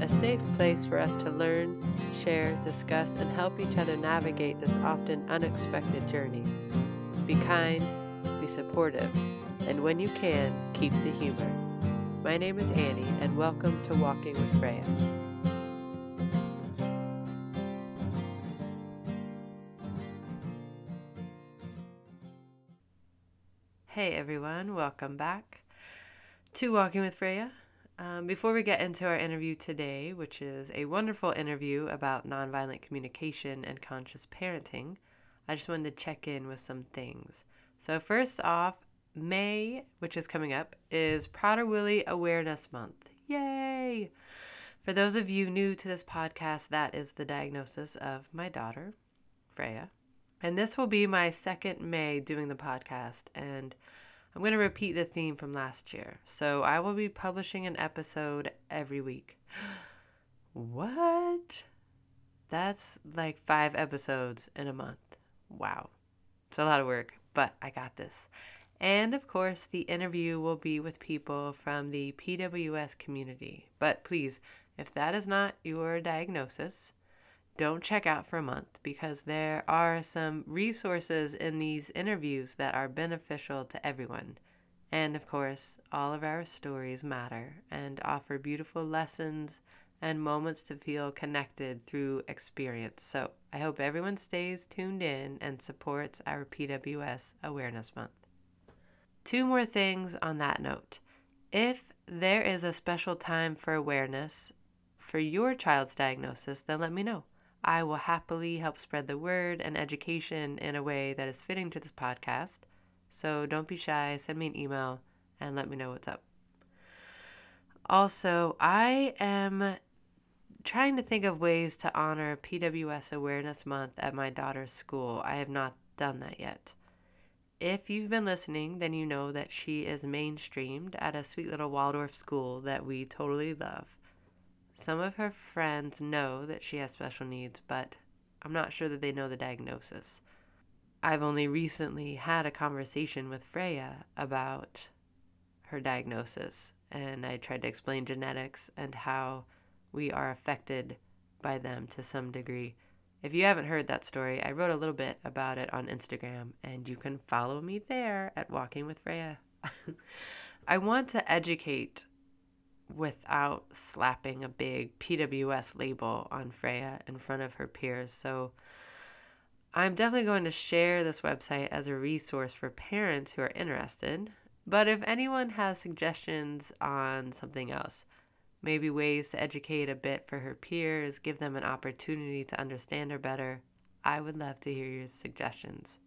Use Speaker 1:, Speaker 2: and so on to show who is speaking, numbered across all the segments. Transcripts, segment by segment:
Speaker 1: a safe place for us to learn, share, discuss, and help each other navigate this often unexpected journey. Be kind, be supportive, and when you can, keep the humor. My name is Annie, and welcome to Walking with Freya. Hey everyone, welcome back to Walking with Freya. Um, before we get into our interview today, which is a wonderful interview about nonviolent communication and conscious parenting, I just wanted to check in with some things. So, first off, May, which is coming up, is Prader-Willi Awareness Month. Yay! For those of you new to this podcast, that is the diagnosis of my daughter, Freya. And this will be my second May doing the podcast. And I'm going to repeat the theme from last year. So I will be publishing an episode every week. what? That's like five episodes in a month. Wow. It's a lot of work, but I got this. And of course, the interview will be with people from the PWS community. But please, if that is not your diagnosis, don't check out for a month because there are some resources in these interviews that are beneficial to everyone. And of course, all of our stories matter and offer beautiful lessons and moments to feel connected through experience. So I hope everyone stays tuned in and supports our PWS Awareness Month. Two more things on that note. If there is a special time for awareness for your child's diagnosis, then let me know. I will happily help spread the word and education in a way that is fitting to this podcast. So don't be shy, send me an email and let me know what's up. Also, I am trying to think of ways to honor PWS Awareness Month at my daughter's school. I have not done that yet. If you've been listening, then you know that she is mainstreamed at a sweet little Waldorf school that we totally love. Some of her friends know that she has special needs, but I'm not sure that they know the diagnosis. I've only recently had a conversation with Freya about her diagnosis, and I tried to explain genetics and how we are affected by them to some degree. If you haven't heard that story, I wrote a little bit about it on Instagram, and you can follow me there at Walking with Freya. I want to educate without slapping a big PWS label on Freya in front of her peers. So I'm definitely going to share this website as a resource for parents who are interested. But if anyone has suggestions on something else, maybe ways to educate a bit for her peers, give them an opportunity to understand her better, I would love to hear your suggestions.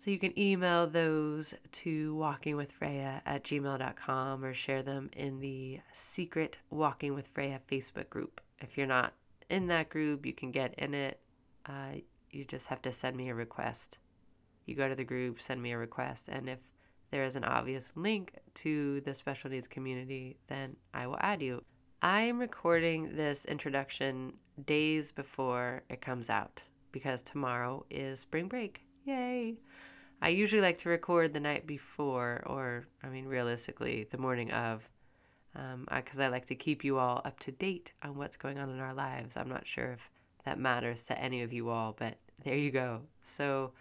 Speaker 1: So you can email those to walkingwithfreya at gmail.com or share them in the secret Walking with Freya Facebook group. If you're not in that group, you can get in it. Uh, you just have to send me a request. You go to the group, send me a request, and if there is an obvious link to the special needs community, then I will add you. I am recording this introduction days before it comes out because tomorrow is spring break. Yay! I usually like to record the night before, or I mean, realistically, the morning of, because um, I, I like to keep you all up to date on what's going on in our lives. I'm not sure if that matters to any of you all, but there you go. So,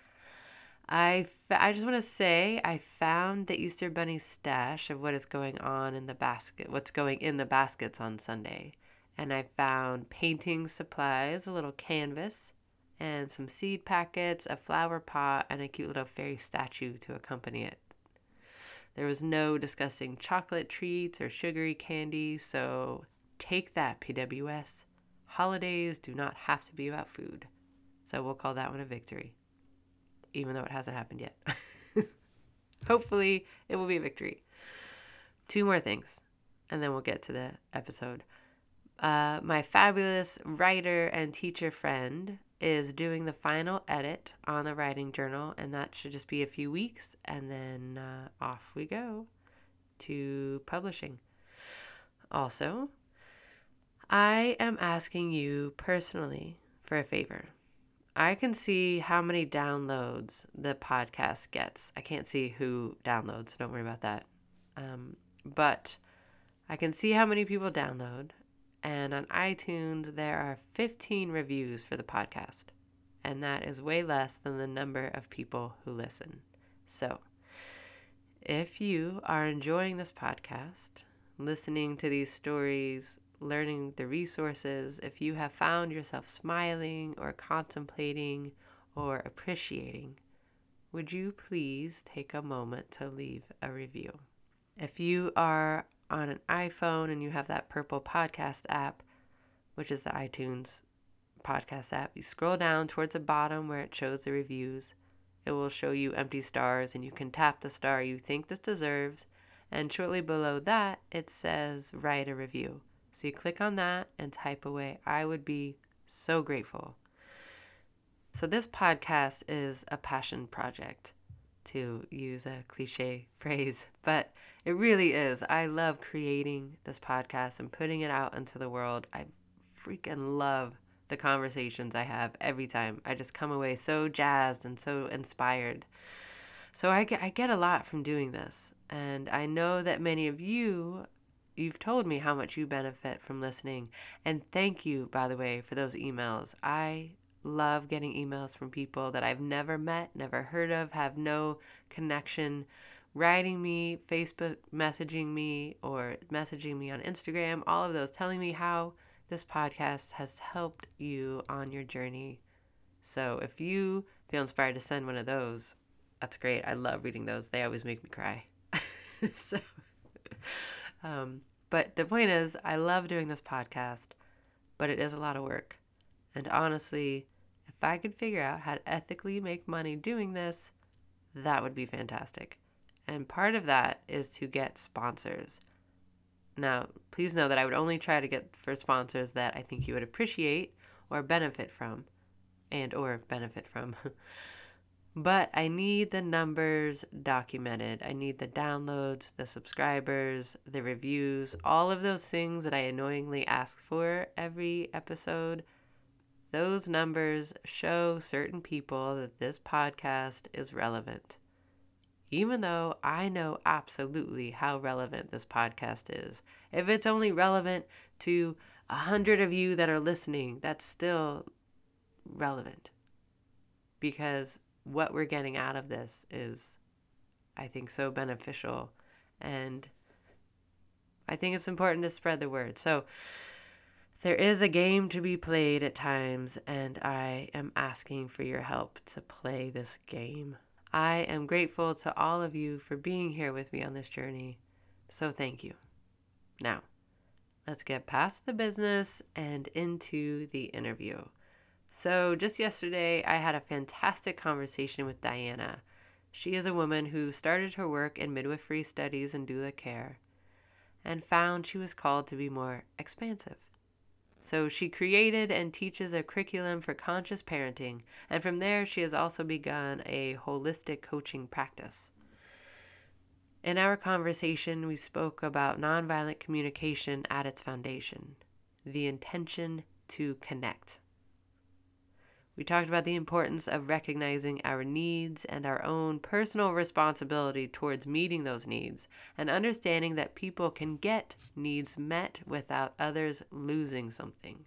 Speaker 1: I, I just want to say I found the Easter Bunny stash of what is going on in the basket, what's going in the baskets on Sunday. And I found painting supplies, a little canvas, and some seed packets, a flower pot, and a cute little fairy statue to accompany it. There was no discussing chocolate treats or sugary candy, so take that, PWS. Holidays do not have to be about food. So we'll call that one a victory, even though it hasn't happened yet. Hopefully, it will be a victory. Two more things, and then we'll get to the episode. Uh, my fabulous writer and teacher friend, is doing the final edit on the writing journal, and that should just be a few weeks, and then uh, off we go to publishing. Also, I am asking you personally for a favor. I can see how many downloads the podcast gets. I can't see who downloads, don't worry about that. Um, but I can see how many people download. And on iTunes, there are 15 reviews for the podcast. And that is way less than the number of people who listen. So, if you are enjoying this podcast, listening to these stories, learning the resources, if you have found yourself smiling or contemplating or appreciating, would you please take a moment to leave a review? If you are on an iPhone and you have that purple podcast app, which is the iTunes podcast app, you scroll down towards the bottom where it shows the reviews. It will show you empty stars, and you can tap the star you think this deserves. And shortly below that, it says write a review. So you click on that and type away. I would be so grateful. So, this podcast is a passion project, to use a cliche phrase, but it really is. I love creating this podcast and putting it out into the world. I freaking love the conversations I have every time. I just come away so jazzed and so inspired. So I get I get a lot from doing this. And I know that many of you you've told me how much you benefit from listening. And thank you, by the way, for those emails. I love getting emails from people that I've never met, never heard of, have no connection, writing me, Facebook messaging me, or messaging me on Instagram, all of those, telling me how this podcast has helped you on your journey. So if you feel inspired to send one of those, that's great. I love reading those. They always make me cry. so, um, but the point is, I love doing this podcast, but it is a lot of work. And honestly, if I could figure out how to ethically make money doing this, that would be fantastic. And part of that is to get sponsors. Now, please know that I would only try to get for sponsors that I think you would appreciate or benefit from and or benefit from. but I need the numbers documented. I need the downloads, the subscribers, the reviews, all of those things that I annoyingly ask for every episode. Those numbers show certain people that this podcast is relevant even though I know absolutely how relevant this podcast is. If it's only relevant to a hundred of you that are listening, that's still relevant because what we're getting out of this is, I think, so beneficial. And I think it's important to spread the word. So, there is a game to be played at times, and I am asking for your help to play this game. I am grateful to all of you for being here with me on this journey. So thank you. Now, let's get past the business and into the interview. So, just yesterday, I had a fantastic conversation with Diana. She is a woman who started her work in midwifery studies and doula care and found she was called to be more expansive. So she created and teaches a curriculum for conscious parenting, and from there, she has also begun a holistic coaching practice. In our conversation, we spoke about nonviolent communication at its foundation, the intention to connect. We talked about the importance of recognizing our needs and our own personal responsibility towards meeting those needs, and understanding that people can get needs met without others losing something.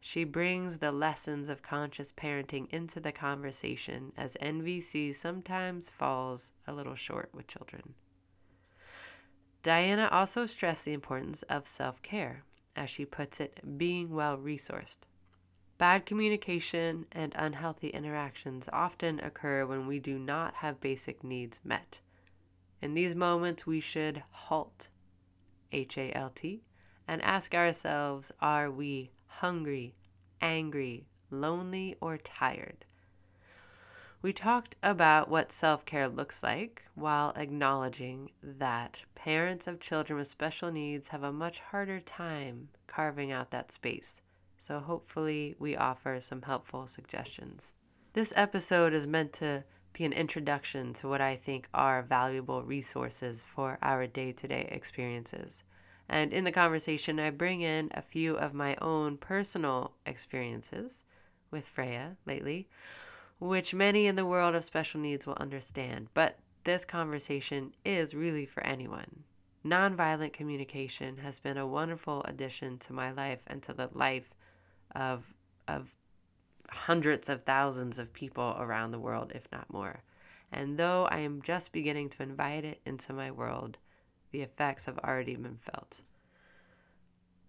Speaker 1: She brings the lessons of conscious parenting into the conversation as NVC sometimes falls a little short with children. Diana also stressed the importance of self care, as she puts it, being well resourced. Bad communication and unhealthy interactions often occur when we do not have basic needs met. In these moments, we should halt, H A L T, and ask ourselves are we hungry, angry, lonely, or tired? We talked about what self care looks like while acknowledging that parents of children with special needs have a much harder time carving out that space So hopefully, we offer some helpful suggestions. This episode is meant to be an introduction to what I think are valuable resources for our day to day experiences. And in the conversation, I bring in a few of my own personal experiences with Freya lately, which many in the world of special needs will understand. But this conversation is really for anyone. Nonviolent communication has been a wonderful addition to my life and to the life of, of hundreds of thousands of people around the world, if not more. And though I am just beginning to invite it into my world, the effects have already been felt.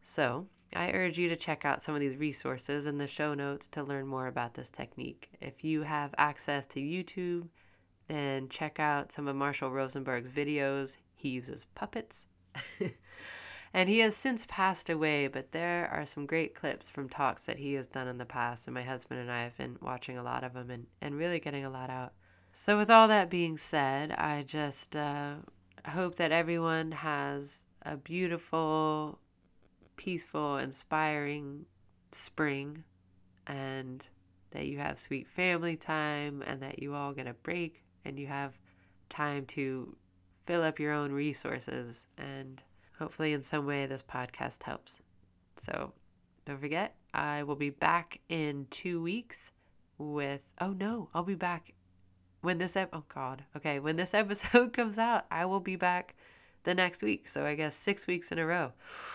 Speaker 1: So, I urge you to check out some of these resources in the show notes to learn more about this technique. If you have access to YouTube, then check out some of Marshall Rosenberg's videos. He uses puppets. and he has since passed away, but there are some great clips from talks that he has done in the past, and my husband and I have been watching a lot of them and, and really getting a lot out. So, with all that being said, I just uh, hope that everyone has a beautiful, peaceful, inspiring spring and that you have sweet family time and that you all get a break and you have time to fill up your own resources. And hopefully, in some way, this podcast helps. So don't forget, I will be back in two weeks with, oh no, I'll be back when this, ep- oh God, okay, when this episode comes out, I will be back the next week. So I guess six weeks in a row.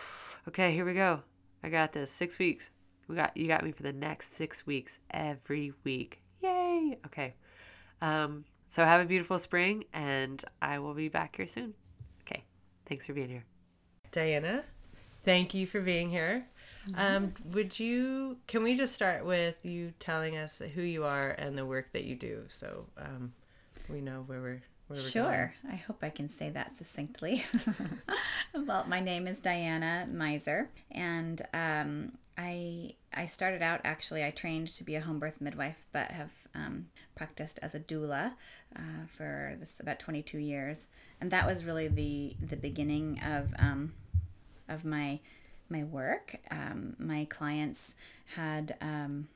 Speaker 1: Okay, here we go. I got this. Six weeks. We got you got me for the next six weeks every week. Yay! Okay. Um, so have a beautiful spring, and I will be back here soon. Okay. Thanks for being here. Diana, thank you for being here. Um, would you, can we just start with you telling us who you are and the work that you do so um, we know where we're, where we're
Speaker 2: Sure. I hope I can say that succinctly. well, my name is Diana Miser, and um, I I started out actually. I trained to be a home birth midwife, but have um, practiced as a doula uh, for this about 22 years, and that was really the the beginning of um, of my my work. Um, my clients had um,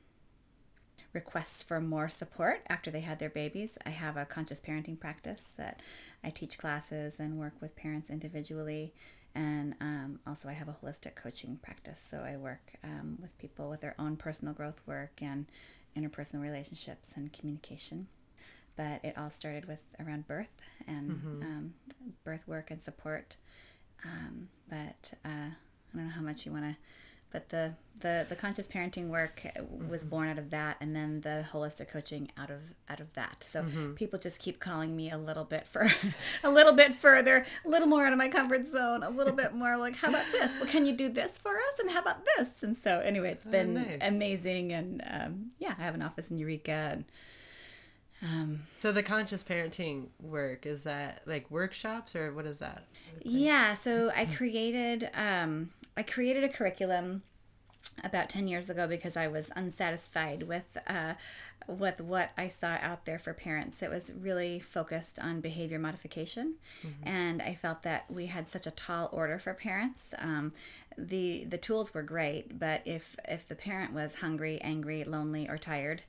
Speaker 2: requests for more support after they had their babies. I have a conscious parenting practice that I teach classes and work with parents individually. And um, also, I have a holistic coaching practice. So I work um, with people with their own personal growth work and interpersonal relationships and communication. But it all started with around birth and
Speaker 1: Mm-hmm.
Speaker 2: um, birth work and support. Um, but uh, I don't know how much you want to but the, the the conscious parenting work was born out of that and then the holistic coaching out of out of that. So people just keep calling me a little bit for a little bit further a little more out of my comfort zone a little bit more like how about this? Well can you do this for us? And how about this? And so anyway it's been
Speaker 1: nice.
Speaker 2: amazing and um, yeah i have an office in eureka and um,
Speaker 1: So the conscious parenting work, is that like workshops or what is that?
Speaker 2: Yeah, so I created um, I created a curriculum about 10 years ago because I was unsatisfied with uh, with what I saw out there for parents. It was really focused on behavior modification, and I felt that we had such a tall order for parents. Um, the the tools were great, but if if the parent was hungry, angry, lonely, or tired,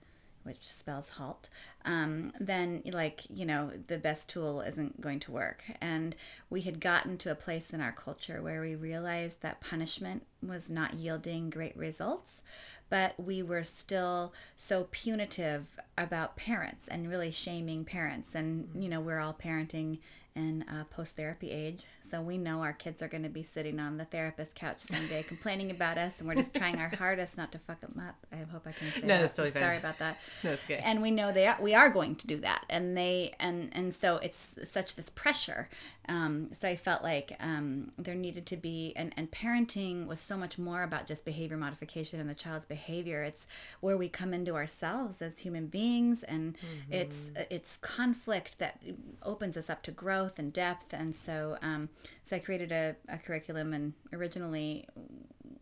Speaker 2: which spells halt, um, then like you know the best tool isn't going to work. And we had gotten to a place in our culture where we realized that punishment was not yielding great results, but we were still so punitive about parents and really shaming parents. And you know we're all parenting in uh, post therapy age, so we know our kids are going to be sitting on the therapist couch someday complaining about us, and we're just trying our hardest not to fuck them up. I hope I can say
Speaker 1: No,
Speaker 2: that.
Speaker 1: that's totally fine.
Speaker 2: Sorry about that.
Speaker 1: No, it's okay.
Speaker 2: And we know they are, we are going to do that, and they and and so it's such this pressure. Um, so I felt like um, there needed to be and and parenting was so much more about just behavior modification and the child's behavior. It's where we come into ourselves as human beings, and it's it's conflict that opens us up to growth and depth. And so um, so I created a, a curriculum, and originally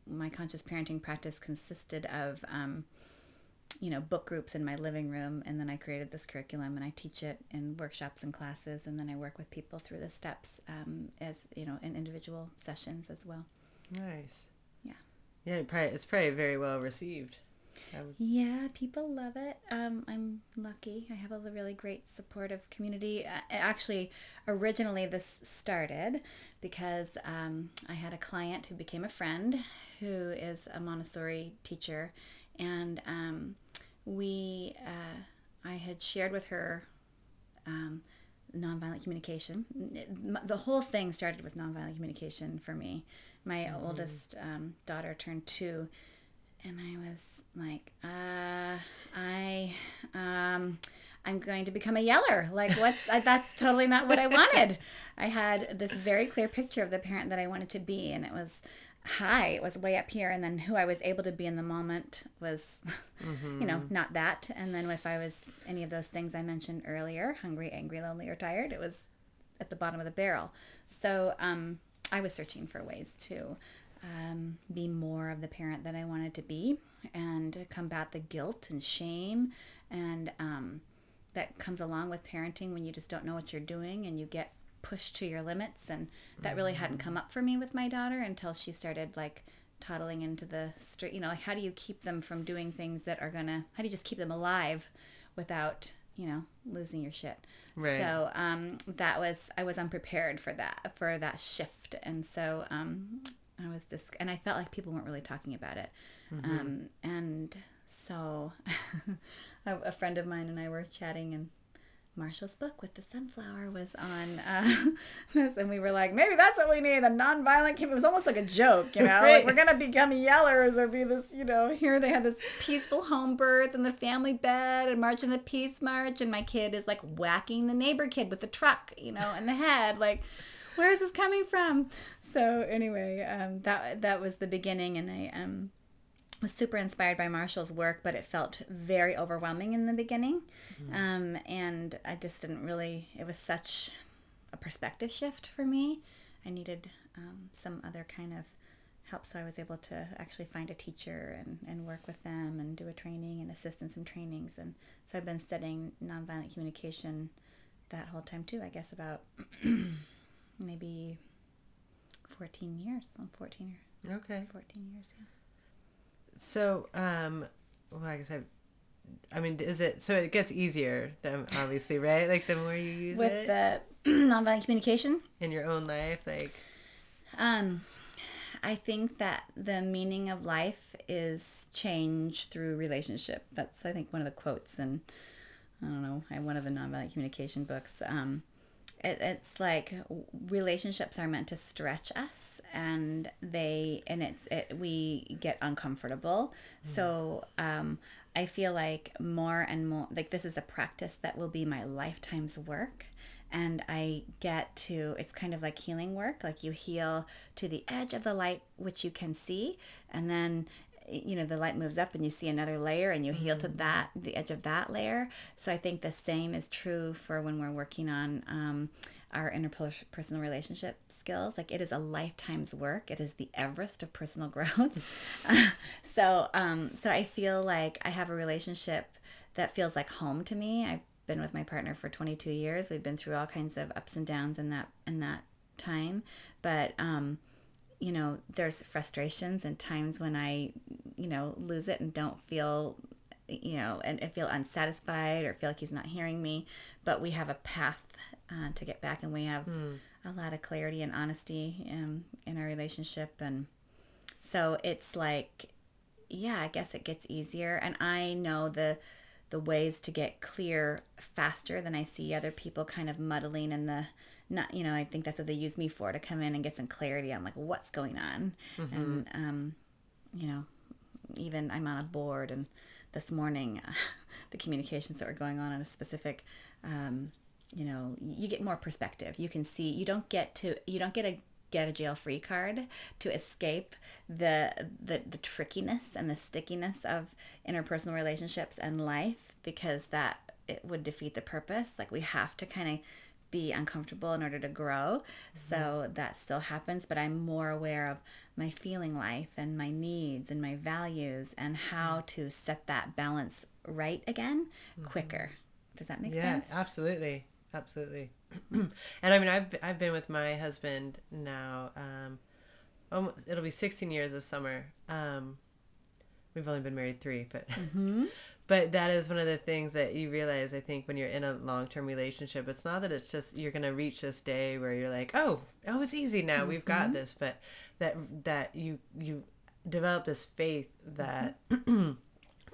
Speaker 2: my conscious parenting practice consisted of um, you know book groups in my living room and then i created this curriculum and i teach it in workshops and classes and then i work with people through the steps um, as you know in individual sessions as well
Speaker 1: Nice.
Speaker 2: Yeah.
Speaker 1: Yeah, it probably, it's probably very well received.
Speaker 2: Would... Yeah, people love it. Um, I'm lucky. I have a really great supportive community. Actually, originally this started because um, I had a client who became a friend who is a Montessori teacher, and um, we uh, I had shared with her um, nonviolent communication. The whole thing started with nonviolent communication for me. My mm-hmm. oldest um, daughter turned two, and I was like, uh, I, um, I'm going to become a yeller. Like, what? that's totally not what I wanted. I had this very clear picture of the parent that I wanted to be, and it was high. It was way up here, and then who I was able to be in the moment was, mm-hmm. you know, not that. And then if I was any of those things I mentioned earlier, hungry, angry, lonely, or tired, it was at the bottom of the barrel. So um, I was searching for ways to um, be more of the parent that I wanted to be and combat the guilt and shame and um, that comes along with parenting when you just don't know what you're doing and you get pushed to your limits. And that really hadn't come up for me with my daughter until she started like toddling into the street you know like how do you keep them from doing things that are gonna how do you just keep them alive without you know losing your shit? Right. So um that was i was unprepared for that for that shift. And so um i was just and i felt like people weren't really talking about it mm-hmm. um and so a friend of mine and i were chatting and Marshall's book with the sunflower was on uh, this, and we were like, maybe that's what we need. A nonviolent. Kid it was almost like a joke, you know. right. Like we're gonna become yellers or be this, you know. Here they had this peaceful home birth and the family bed and march marching the peace march, and my kid is like whacking the neighbor kid with a truck, you know, in the head. Like, where is this coming from? So anyway, um, that that was the beginning, and I um was super inspired by Marshall's work, but it felt very overwhelming in the beginning. Mm-hmm. Um, and I just didn't really, it was such a perspective shift for me. I needed um, some other kind of help, so I was able to actually find a teacher and, and work with them and do a training and assist in some trainings. And so I've been studying nonviolent communication that whole time too, I guess about maybe 14 years. I'm 14
Speaker 1: Okay.
Speaker 2: 14 years, yeah.
Speaker 1: So, um, well, I guess I, I mean, is it so? It gets easier, then obviously, right? Like the more you use
Speaker 2: with
Speaker 1: it
Speaker 2: the nonviolent communication
Speaker 1: in your own life, like.
Speaker 2: Um, I think that the meaning of life is change through relationship. That's I think one of the quotes, and I don't know, I one of the nonviolent communication books. Um, it, it's like relationships are meant to stretch us and they and it's it, we get uncomfortable. Mm. so um i feel like more and more like this is a practice that will be my lifetime's work. And i get to it's kind of like healing work. Like you heal to the edge of the light which you can see. And then you know the light moves up and you see another layer and you mm-hmm. heal to mm. that the edge of that layer so i think the same is true for when we're working on um, our interpersonal relationship skills. Like it is a lifetime's work. It is the Everest of personal growth. so, um, so I feel like I have a relationship that feels like home to me. I've been with my partner for 22 years. We've been through all kinds of ups and downs in that in that time, but um, you know, there's frustrations and times when I, you know, lose it and don't feel you know, and, and, feel unsatisfied or feel like he's not hearing me. But we have a path uh, to get back, and we have mm a lot of clarity and honesty in, in our relationship. And so it's like, yeah, I guess it gets easier. And I know the, the ways to get clear faster than I see other people kind of muddling in the not you know I think that's what they use me for to come in and get some clarity on like what's going on. Mm-hmm. and um you know even I'm on a board and this morning the communications that were going on on a specific um, you know you get more perspective. You can see you don't get to you don't get a get a jail free card to escape the, the the trickiness and the stickiness of interpersonal relationships and life because that it would defeat the purpose. Like we have to kind of be uncomfortable in order to grow mm-hmm. so that still happens but i'm more aware of my feeling life and my needs and my values and how mm-hmm. to set that balance right again mm-hmm. quicker does that make
Speaker 1: yeah,
Speaker 2: sense
Speaker 1: yeah absolutely absolutely. and I mean, I've I've been with my husband now um, almost, it'll be 16 years this summer. Um, we've only been married three, but
Speaker 2: Mm-hmm.
Speaker 1: but that is one of the things that you realize. I think when you're in a long term relationship, it's not that it's just you're gonna reach this day where you're like, oh, oh, it's easy now. We've got mm-hmm. this, but that that you you develop this faith that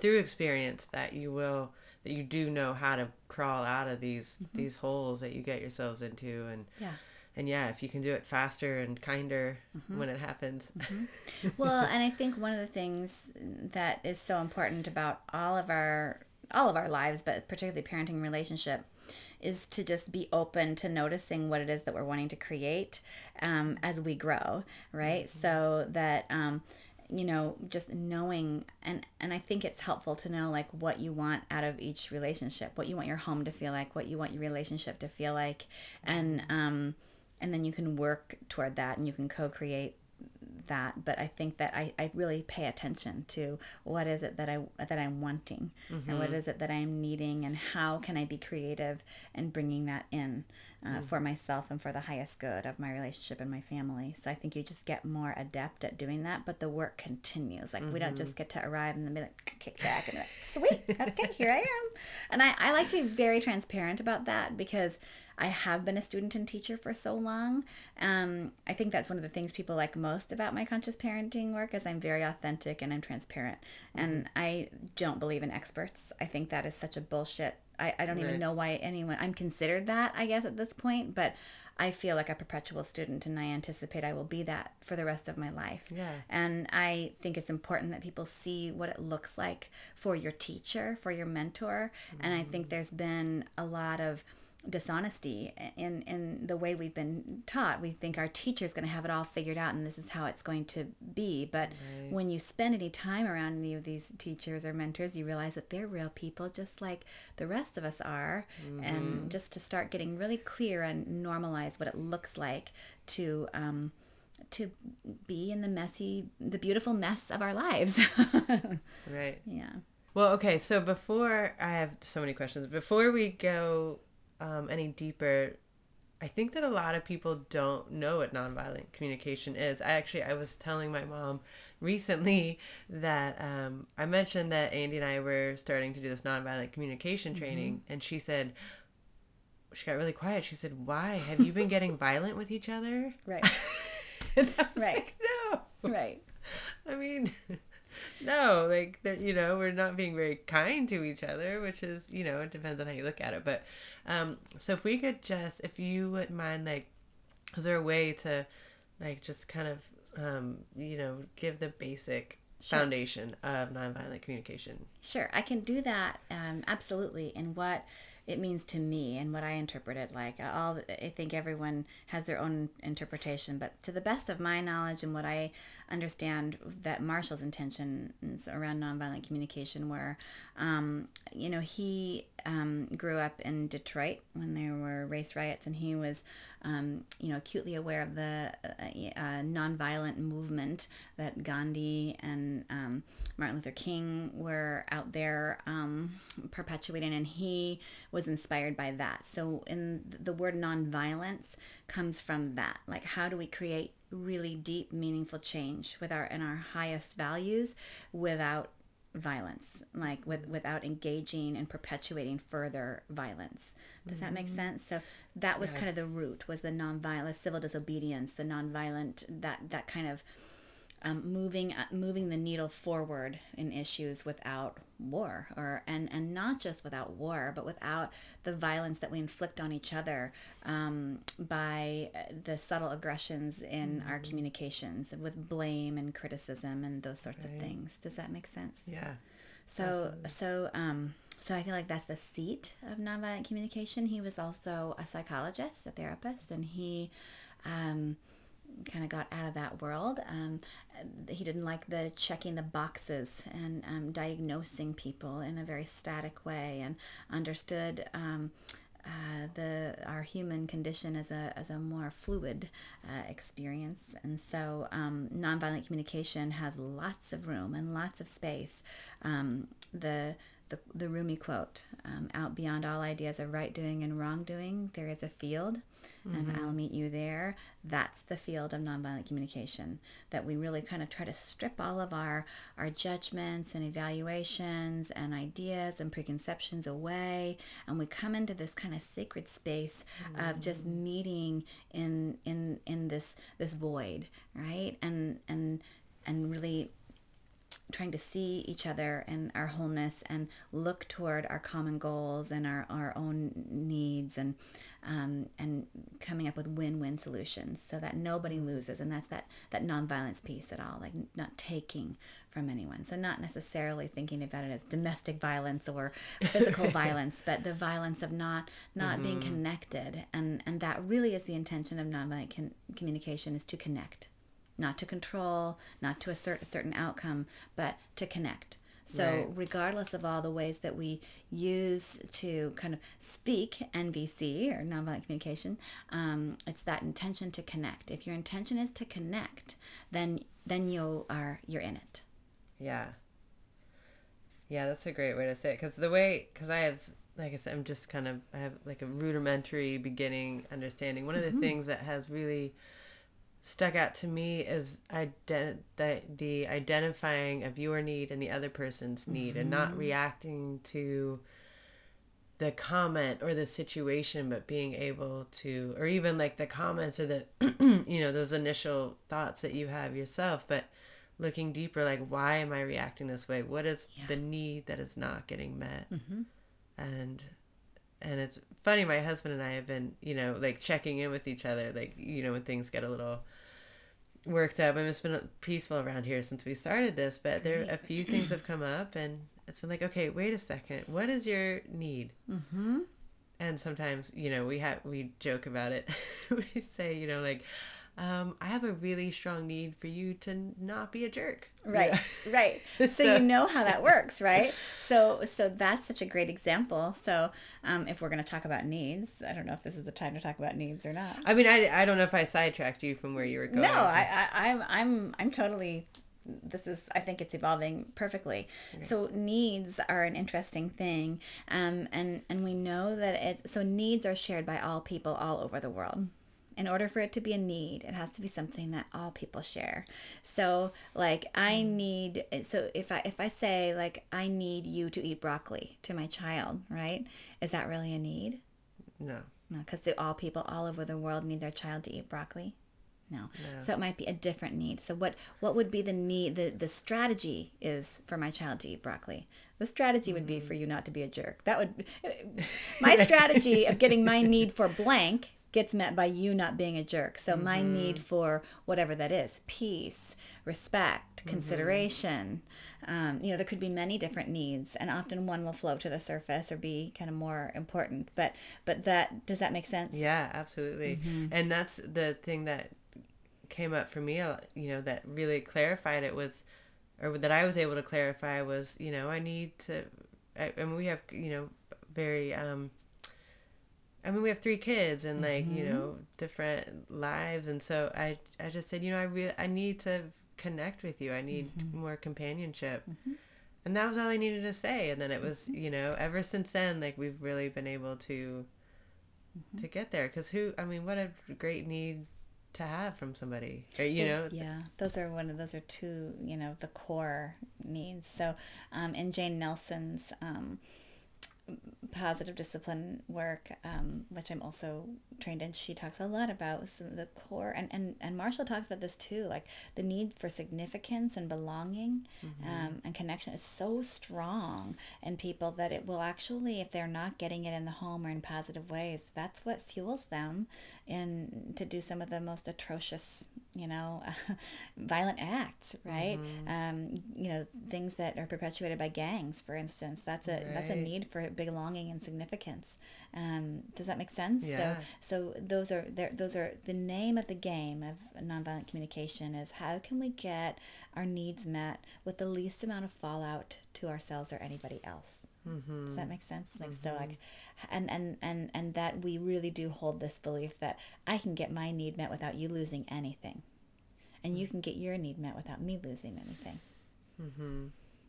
Speaker 1: through experience that you will that you do know how to crawl out of these mm-hmm. these holes that you get yourselves into and
Speaker 2: Yeah.
Speaker 1: And yeah if you can do it faster and kinder when it happens.
Speaker 2: Well, and I think one of the things that is so important about all of our all of our lives, but particularly parenting relationship, is to just be open to noticing what it is that we're wanting to create um, as we grow, right? So that um, you know, just knowing and and I think it's helpful to know like what you want out of each relationship, what you want your home to feel like, what you want your relationship to feel like, and um, and then you can work toward that and you can co-create that. But i think that I, I really pay attention to what is it that i that i'm wanting and what mm-hmm. is it that i'm needing and how can i be creative and bringing that in uh, mm. for myself and for the highest good of my relationship and my family. So i think you just get more adept at doing that but the work continues. Like we don't just mm-hmm. get to arrive and then be like kick back and like sweet okay here i am. And I, I like to be very transparent about that because I have been a student and teacher for so long. Um, I think that's one of the things people like most about my conscious parenting work is I'm very authentic and I'm transparent. And I don't believe in experts. I think that is such a bullshit. I, I don't
Speaker 1: Right.
Speaker 2: even know why anyone I'm considered that, I guess, at this point, but I feel like a perpetual student and I anticipate I will be that for the rest of my life.
Speaker 1: Yeah.
Speaker 2: And I think it's important that people see what it looks like for your teacher, for your mentor. And I think there's been a lot of dishonesty in in the way we've been taught. We think our teacher's going to have it all figured out and this is how it's going to be. But
Speaker 1: Right.
Speaker 2: when you spend any time around any of these teachers or mentors, you realize that they're real people just like the rest of us are. And just to start getting really clear and normalize what it looks like to um, to be in the messy, the beautiful mess of our lives.
Speaker 1: right
Speaker 2: yeah.
Speaker 1: Well, okay. So before I have so many questions, before we go um, any deeper, I think that a lot of people don't know what nonviolent communication is. I actually I was telling my mom recently that um, I mentioned that Andy and I were starting to do this nonviolent communication training, and she said she got really quiet. She said, "Why have you been getting violent with each other?"
Speaker 2: Right.
Speaker 1: And I was
Speaker 2: Right.
Speaker 1: like, no.
Speaker 2: Right.
Speaker 1: I mean, no, like that. You know, we're not being very kind to each other, which is, you know, it depends on how you look at it. But, um, so if we could just, if you wouldn't mind, like, is there a way to, like, just kind of, um, you know, give the basic
Speaker 2: Sure.
Speaker 1: foundation of nonviolent communication?
Speaker 2: Sure, I can do that um, absolutely. And what it means to me and what I interpret it like. All I think everyone has their own interpretation, but to the best of my knowledge and what I understand, that Marshall's intentions around nonviolent communication were, um, you know, he um, grew up in Detroit when there were race riots, and he was, um, you know, acutely aware of the uh, uh, nonviolent movement that Gandhi and um, Martin Luther King were out there um, perpetuating, and he was inspired by that. So, in the word nonviolence comes from that. Like, how do we create really deep, meaningful change with our in our highest values without violence like with without engaging and perpetuating further violence does that make sense so that was
Speaker 1: Yeah.
Speaker 2: kind of the root was the nonviolent civil disobedience the nonviolent that that kind of um, moving uh, moving the needle forward in issues without war or and and not just without war but without the violence that we inflict on each other um, by uh, the subtle aggressions in our communications with blame and criticism and those sorts of things does that make sense
Speaker 1: Yeah.
Speaker 2: so
Speaker 1: Absolutely.
Speaker 2: so um so I feel like that's the seat of nonviolent communication. He was also a psychologist, a therapist, and he um, kind of got out of that world. Um, he didn't like the checking the boxes and um, diagnosing people in a very static way, and understood. Um, uh, the our human condition as a as a more fluid uh, experience, and so um, nonviolent communication has lots of room and lots of space. Um, the the, the Rumi quote um, out beyond all ideas of right doing and wrongdoing, there is a field, and I'll meet you there. That's the field of nonviolent communication that we really kind of try to strip all of our, our judgments and evaluations and ideas and preconceptions away. And we come into this kind of sacred space of just meeting in, in, in this, this void, right? And, and, and really trying to see each other and our wholeness and look toward our common goals and our, our own needs and um, and coming up with win-win solutions so that nobody loses. And that's that that nonviolence piece at all like not taking from anyone. So not necessarily thinking about it as domestic violence or physical violence but the violence of not not mm-hmm. being connected. And and that really is the intention of nonviolent con- communication is to connect not to control, not to assert a certain outcome, but to connect. So, right. regardless of all the ways that we use to kind of speak NVC or nonviolent communication, um, it's that intention to connect. If your intention is to connect, then then you are you're in it.
Speaker 1: Yeah. Yeah, that's a great way to say it. Because the way, because I have, like I said, I'm just kind of I have like a rudimentary beginning understanding. One of the mm-hmm. things that has really stuck out to me is ident- the, the identifying of your need and the other person's need mm-hmm. and not mm-hmm. reacting to the comment or the situation but being able to or even like the comments or the you know those initial thoughts that you have yourself but looking deeper like why am i reacting this way what is yeah. the need that is not getting met mm-hmm. and and it's funny my husband and i have been you know like checking in with each other like you know when things get a little worked up. I mean, it's been peaceful around here since we started this, but there a few things have come up, and it's been like, okay, wait a second, what is your need? Mm-hmm. And sometimes, you know, we have we joke about it. we say, you know, like, um, I have a really strong need for you to not be a jerk.
Speaker 2: Right, yeah. right. So, so, you know how that works, right? So so that's such a great example. So um, if we're going to talk about needs, I don't know if this is the time to talk about needs or not.
Speaker 1: I mean, I, I don't know if I sidetracked you from where you were going.
Speaker 2: No, I, I I'm I'm I'm totally this is i think it's evolving perfectly okay. so needs are an interesting thing um, and and we know that it's so needs are shared by all people all over the world in order for it to be a need, it has to be something that all people share. So like I mm. need so if I if I say like I need you to eat broccoli to my child, right? Is that really a need?
Speaker 1: No.
Speaker 2: No, because do all people all over the world need their child to eat broccoli? No. no. So it might be a different need. So what what would be the need the the strategy is for my child to eat broccoli. The strategy would be mm. for you not to be a jerk. That would my strategy of getting my need for blank gets met by you not being a jerk. So mm-hmm. my need for whatever that is, peace, respect, mm-hmm. consideration. Um, you know, there could be many different needs, and often one will float to the surface or be kind of more important. But but that does that make sense?
Speaker 1: Yeah, absolutely. Mm-hmm. And that's the thing that came up for me. Uh, you know, that really clarified it was, or that I was able to clarify was, you know, I need to. I, mean, we have you know very um, I mean, we have three kids and like mm-hmm. you know different lives, and so I I just said you know I really I need to connect with you. I need mm-hmm. more companionship, mm-hmm. and that was all I needed to say. And then it was mm-hmm. you know ever since then like we've really been able to to get there because who I mean what a great need to have from somebody or, you know
Speaker 2: yeah those are one of those are two you know the core needs so um, in Jane Nelsen's um, positive discipline work, um, which I'm also trained in, she talks a lot about the core, and, and, and Marshall talks about this too, like the need for significance and belonging mm-hmm. um, and connection is so strong in people that it will actually, if they're not getting it in the home or in positive ways, that's what fuels them in to do some of the most atrocious you know, violent acts, right? Mm-hmm. Um, you know, things that are perpetuated by gangs, for instance. That's a right. that's a need for belonging and significance. Um, does that make sense?
Speaker 1: Yeah.
Speaker 2: So, so those are there. Those are the name of the game of nonviolent communication is how can we get our needs met with the least amount of fallout to ourselves or anybody else. Mm-hmm. Does that make sense? Like mm-hmm. so, like, and and and and that we really do hold this belief that I can get my need met without you losing anything, and you mm. can get your need met without me losing anything. Mm-hmm.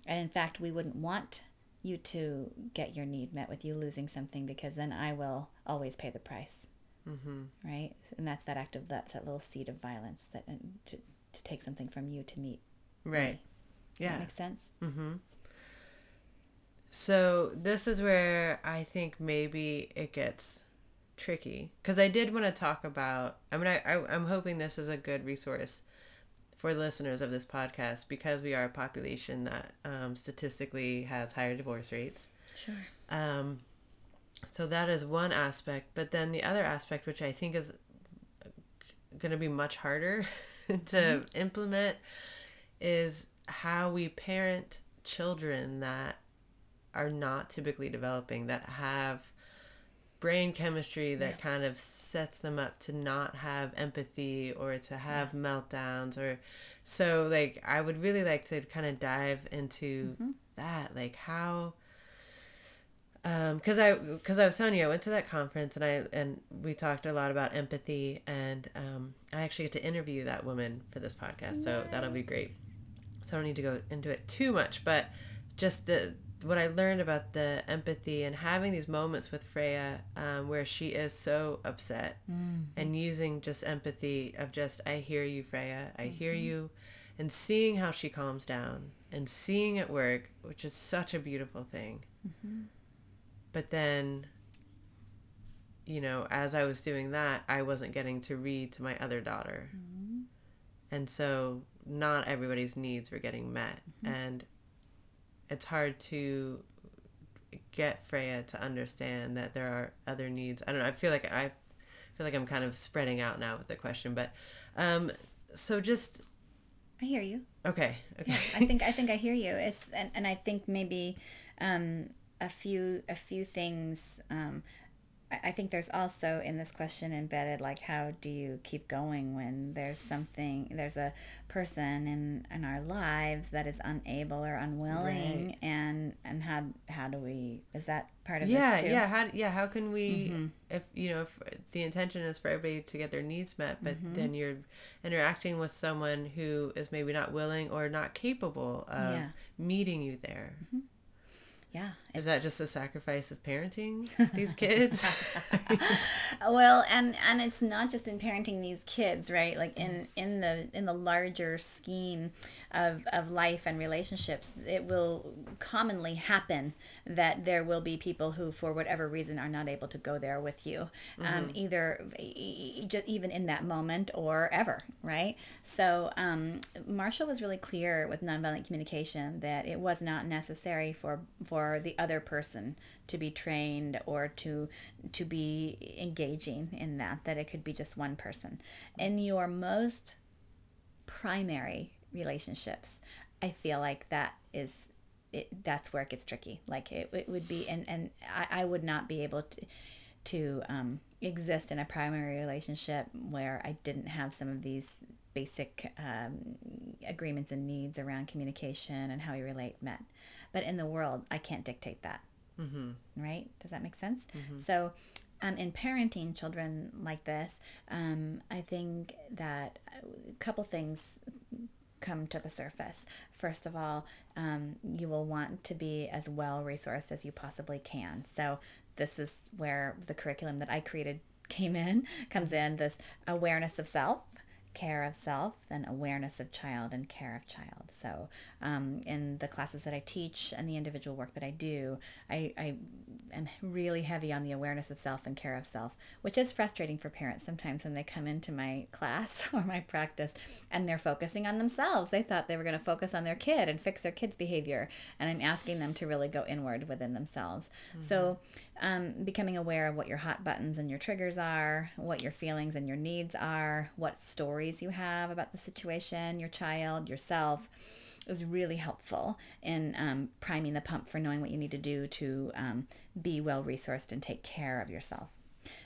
Speaker 2: And in fact, we wouldn't want you to get your need met with you losing something because then I will always pay the price.
Speaker 1: Mm-hmm.
Speaker 2: Right? And that's that act of that's that little seed of violence that uh, to, to take something from you to meet.
Speaker 1: Right.
Speaker 2: me. Does
Speaker 1: Yeah.
Speaker 2: that make sense?
Speaker 1: Mm-hmm. So this is where I think maybe it gets tricky because I did want to talk about. I mean, I, I I'm hoping this is a good resource for listeners of this podcast because we are a population that um, statistically has higher divorce rates.
Speaker 2: Sure.
Speaker 1: Um, so that is one aspect, but then the other aspect, which I think is going to be much harder to implement, is how we parent children that are not typically developing, that have brain chemistry that
Speaker 2: Yeah.
Speaker 1: kind of sets them up to not have empathy or to have meltdowns or so like I would really like to kind of dive into that like how um because i because i was telling you i went to that conference and i and we talked a lot about empathy and um i actually get to interview that woman for this podcast so that'll be great. So i don't need to go into it too much but just the what i learned about the empathy and having these moments with freya um, where she is so upset mm-hmm. and using just empathy of just i hear you freya. I hear mm-hmm. you. And seeing how she calms down and seeing it work which is such a beautiful thing. Mm-hmm. But then you know as i was doing that i wasn't getting to read to my other daughter. And so not everybody's needs were getting met. And it's hard to get freya to understand that there are other needs i don't know i feel like i feel like i'm kind of spreading out now with the question but um so just
Speaker 2: I hear you.
Speaker 1: okay okay
Speaker 2: Yeah, I think I think I hear you. It's and, and I think maybe um, a few a few things. Um, I, think there's also in this question embedded like how do you keep going when there's something there's a person in in our lives that is unable or unwilling
Speaker 1: Right.
Speaker 2: and and how how do we is that part of
Speaker 1: yeah
Speaker 2: this too?
Speaker 1: yeah how yeah how can we
Speaker 2: Mhm.
Speaker 1: if you know if the intention is for everybody to get their needs met but
Speaker 2: Mm-hmm.
Speaker 1: then you're interacting with someone who is maybe not willing or not capable of
Speaker 2: Yeah.
Speaker 1: meeting you there
Speaker 2: yeah
Speaker 1: is that just a sacrifice of parenting these kids?
Speaker 2: Well and and it's not just in parenting these kids right? Like in in the in the larger scheme of of life and relationships it will commonly happen that there will be people who for whatever reason are not able to go there with you um, either e- e- just even in that moment or ever right? So um, marshall was really clear with nonviolent communication that it was not necessary for for the other person to be trained or to to be engaging in that that it could be just one person. In your most primary relationships i feel like that is it, that's where it gets tricky. Like it, it would be and and I, I would not be able to to um, exist in a primary relationship where I didn't have some of these basic um, agreements and needs around communication and how we relate met. But in the world, I can't dictate that.
Speaker 1: mm-hmm.
Speaker 2: Right? Does that make sense? So, um, in parenting children like this, um, I think that a couple things come to the surface. First of all, um, you will want to be as well resourced as you possibly can. So this is where the curriculum that I created came in, comes in this awareness of self, care of self, then awareness of child and care of child. So um, in the classes that I teach and the individual work that I do, I, I am really heavy on the awareness of self and care of self, which is frustrating for parents sometimes when they come into my class or my practice and they're focusing on themselves. They thought they were going to focus on their kid and fix their kid's behavior. And I'm asking them to really go inward within themselves. So um, becoming aware of what your hot buttons and your triggers are, what your feelings and your needs are, what stories you have about the situation, your child, yourself is really helpful in um, priming the pump for knowing what you need to do to um, be well resourced and take care of yourself.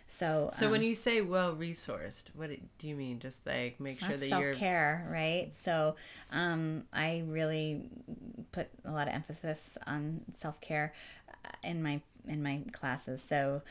Speaker 2: So,
Speaker 1: so when
Speaker 2: um,
Speaker 1: you say well resourced what do you mean just like make sure that you're
Speaker 2: self-care right so um, i really put a lot of emphasis on self-care uh, in my in my classes. So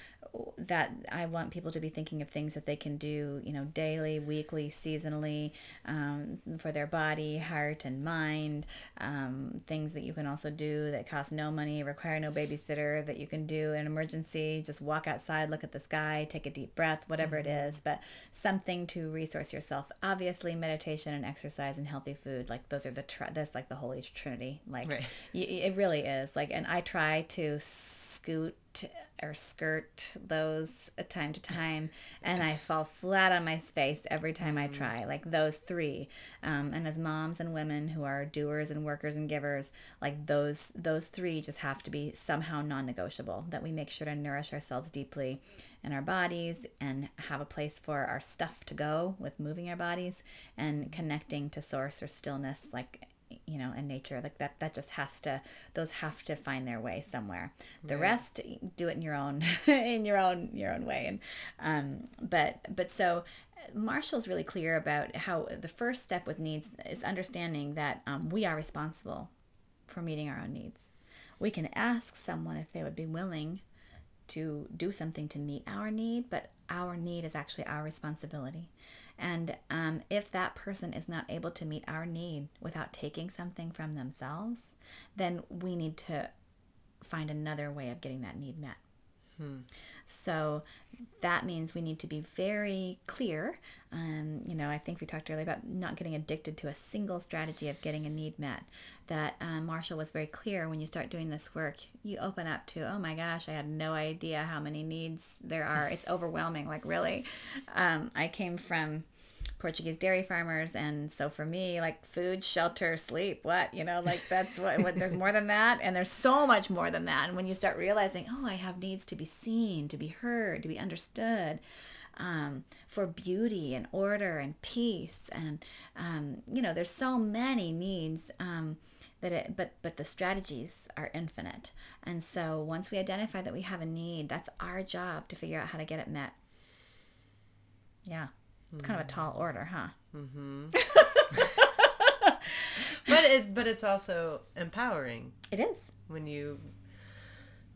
Speaker 2: that I want people to be thinking of things that they can do, you know, daily, weekly, seasonally, um, for their body, heart, and mind. Um, things that you can also do that cost no money, require no babysitter, that you can do in an emergency. Just walk outside, look at the sky, take a deep breath, whatever mm-hmm. it is. But something to resource yourself. Obviously, meditation and exercise and healthy food, like those are the tr- that's like the holy trinity. Like right. y- it really is. Like, and I try to scoot or skirt those time to time and i fall flat on my face every time i mm. try like those three um, and as moms and women who are doers and workers and givers like those those three just have to be somehow non-negotiable that we make sure to nourish ourselves deeply in our bodies and have a place for our stuff to go with moving our bodies and connecting to source or stillness like you know in nature like that that just has to those have to find their way somewhere. The right. rest do it in your own in your own your own way. And um but but so marshall's really clear about how the first step with needs is understanding that um, we are responsible for meeting our own needs. We can ask someone if they would be willing to do something to meet our need but our need is actually our responsibility and um, if that person is not able to meet our need without taking something from themselves, then we need to find another way of getting that need met. Hmm. So that means we need to be very clear. Um, you know, I think we talked earlier about not getting addicted to a single strategy of getting a need met. That um, Marshall was very clear when you start doing this work, you open up to, oh my gosh, I had no idea how many needs there are. It's overwhelming. Like, really. Um, I came from Portuguese dairy farmers. And so for me, like food, shelter, sleep, what, you know, like that's what, what, there's more than that. And there's so much more than that. And when you start realizing, oh, I have needs to be seen, to be heard, to be understood, um, for beauty and order and peace. And, um, you know, there's so many needs. Um, that it, but but the strategies are infinite and so once we identify that we have a need that's our job to figure out how to get it met yeah it's kind of a tall order, huh? Mm-hmm.
Speaker 1: but it but it's also empowering.
Speaker 2: It is
Speaker 1: when you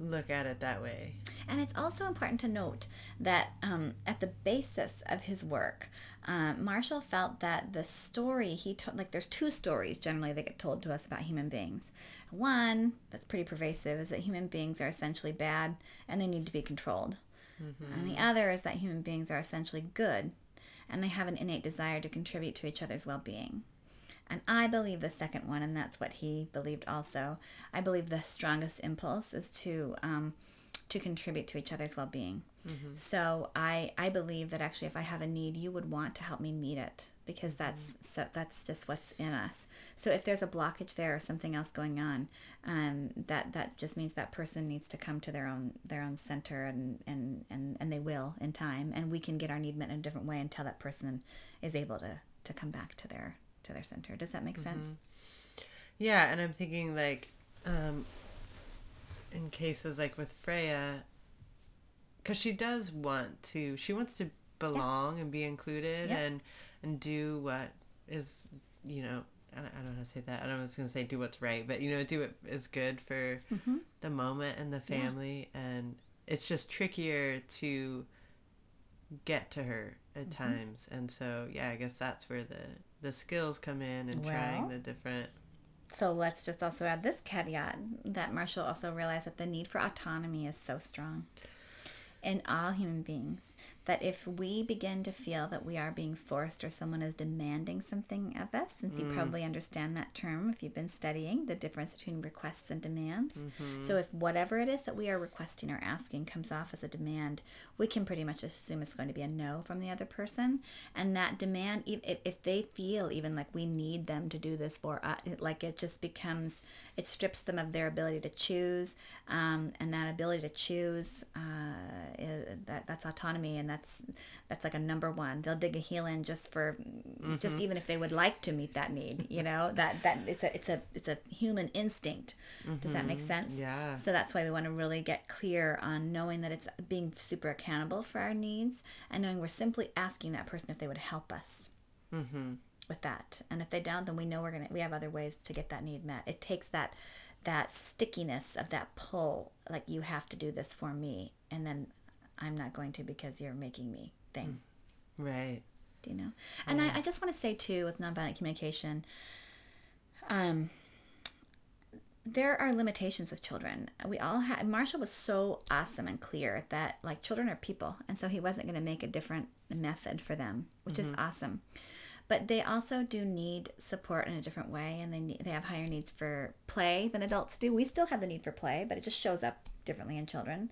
Speaker 1: look at it that way.
Speaker 2: And it's also important to note that um, at the basis of his work, uh, Marshall felt that the story he told, like there's two stories generally that get told to us about human beings. One that's pretty pervasive is that human beings are essentially bad and they need to be controlled. Mm-hmm. And the other is that human beings are essentially good and they have an innate desire to contribute to each other's well being. And I believe the second one, and that's what he believed also. I believe the strongest impulse is to um, to contribute to each other's well being. Mm-hmm. So I I believe that actually, if I have a need, you would want to help me meet it because that's mm-hmm. so that's just what's in us. So if there's a blockage there or something else going on, um, that that just means that person needs to come to their own their own center, and and and and they will in time, and we can get our need met in a different way until that person is able to to come back to their to their center. Does that make mm-hmm. sense?
Speaker 1: Yeah, and I'm thinking like, um, in cases like with Freya, because she does want to, she wants to belong yeah. and be included yeah. and and do what is you know I don't, I don't know how to say that. I don't know was going to say do what's right, but you know, do what is good for mm-hmm. the moment and the family. Yeah. And it's just trickier to get to her at mm-hmm. times. And so, yeah, I guess that's where the, the skills come in and well, trying the different.
Speaker 2: So let's just also add this caveat that Marshall also realized that the need for autonomy is so strong in all human beings that if we begin to feel that we are being forced or someone is demanding something of us, since mm. you probably understand that term if you've been studying the difference between requests and demands. Mm-hmm. So if whatever it is that we are requesting or asking comes off as a demand, we can pretty much assume it's going to be a no from the other person. And that demand, if, if they feel even like we need them to do this for us, like it just becomes, it strips them of their ability to choose. Um, and that ability to choose, uh, is, that, that's autonomy and that's that's that's like a number one they'll dig a heel in just for mm-hmm. just even if they would like to meet that need you know that that it's a it's a it's a human instinct mm-hmm. does that make mm-hmm. sense
Speaker 1: yeah
Speaker 2: so that's why we want to really get clear on knowing that it's being super accountable for our needs and knowing we're simply asking that person if they would help us mm-hmm. with that and if they don't then we know we're gonna we have other ways to get that need met it takes that that stickiness of that pull like you have to do this for me and then i'm not going to because you're making me thing.
Speaker 1: Right.
Speaker 2: do you know? And I, I just want to say too with nonviolent communication um there are limitations with children. We all had marshall was so awesome and clear that like children are people and so he wasn't going to make a different method for them which is awesome. But they also do need support in a different way and they need, they have higher needs for play than adults do. We still have the need for play but it just shows up differently in children.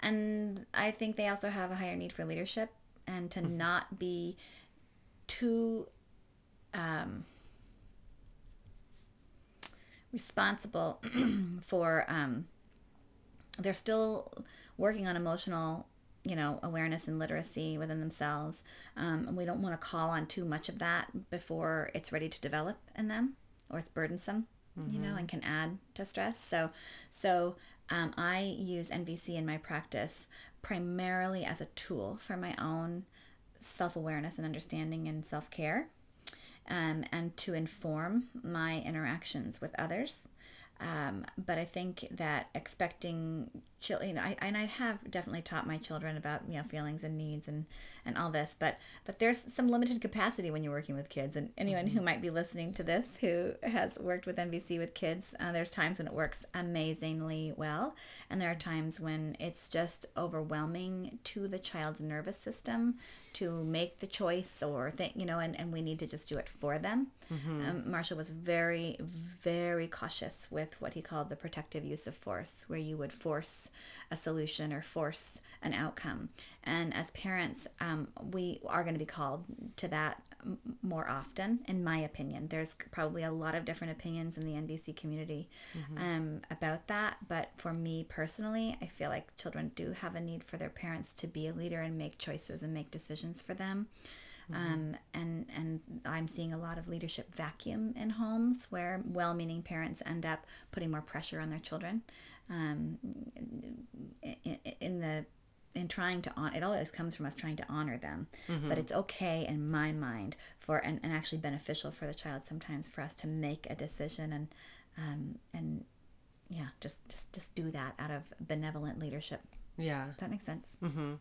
Speaker 2: And i think they also have a higher need for leadership and to not be too um, responsible for um, they're still working on emotional you know awareness and literacy within themselves. Um, and we don't want to call on too much of that before it's ready to develop in them or it's burdensome you know and can add to stress. So so um, i use nvc in my practice primarily as a tool for my own self-awareness and understanding and self-care um, and to inform my interactions with others. Um, but I think that expecting you know, I, and I have definitely taught my children about you know feelings and needs and and all this, but but there's some limited capacity when you're working with kids. And anyone who might be listening to this who has worked with NVC with kids, uh, there's times when it works amazingly well, and there are times when it's just overwhelming to the child's nervous system to make the choice or think you know and, and we need to just do it for them um, marshall was very very cautious with what he called the protective use of force where you would force a solution or force an outcome. And as parents um, we are going to be called to that more often in my opinion. There's probably a lot of different opinions in the nvc community um, about that. But for me personally i feel like children do have a need for their parents to be a leader and make choices and make decisions for them. Um, and and I'm seeing a lot of leadership vacuum in homes where well-meaning parents end up putting more pressure on their children um, in, in the in trying to on it always comes from us trying to honor them but it's okay in my mind for and, and actually beneficial for the child sometimes for us to make a decision and um, and yeah just just just do that out of benevolent leadership
Speaker 1: Yeah.
Speaker 2: does that makes sense mm-hmm.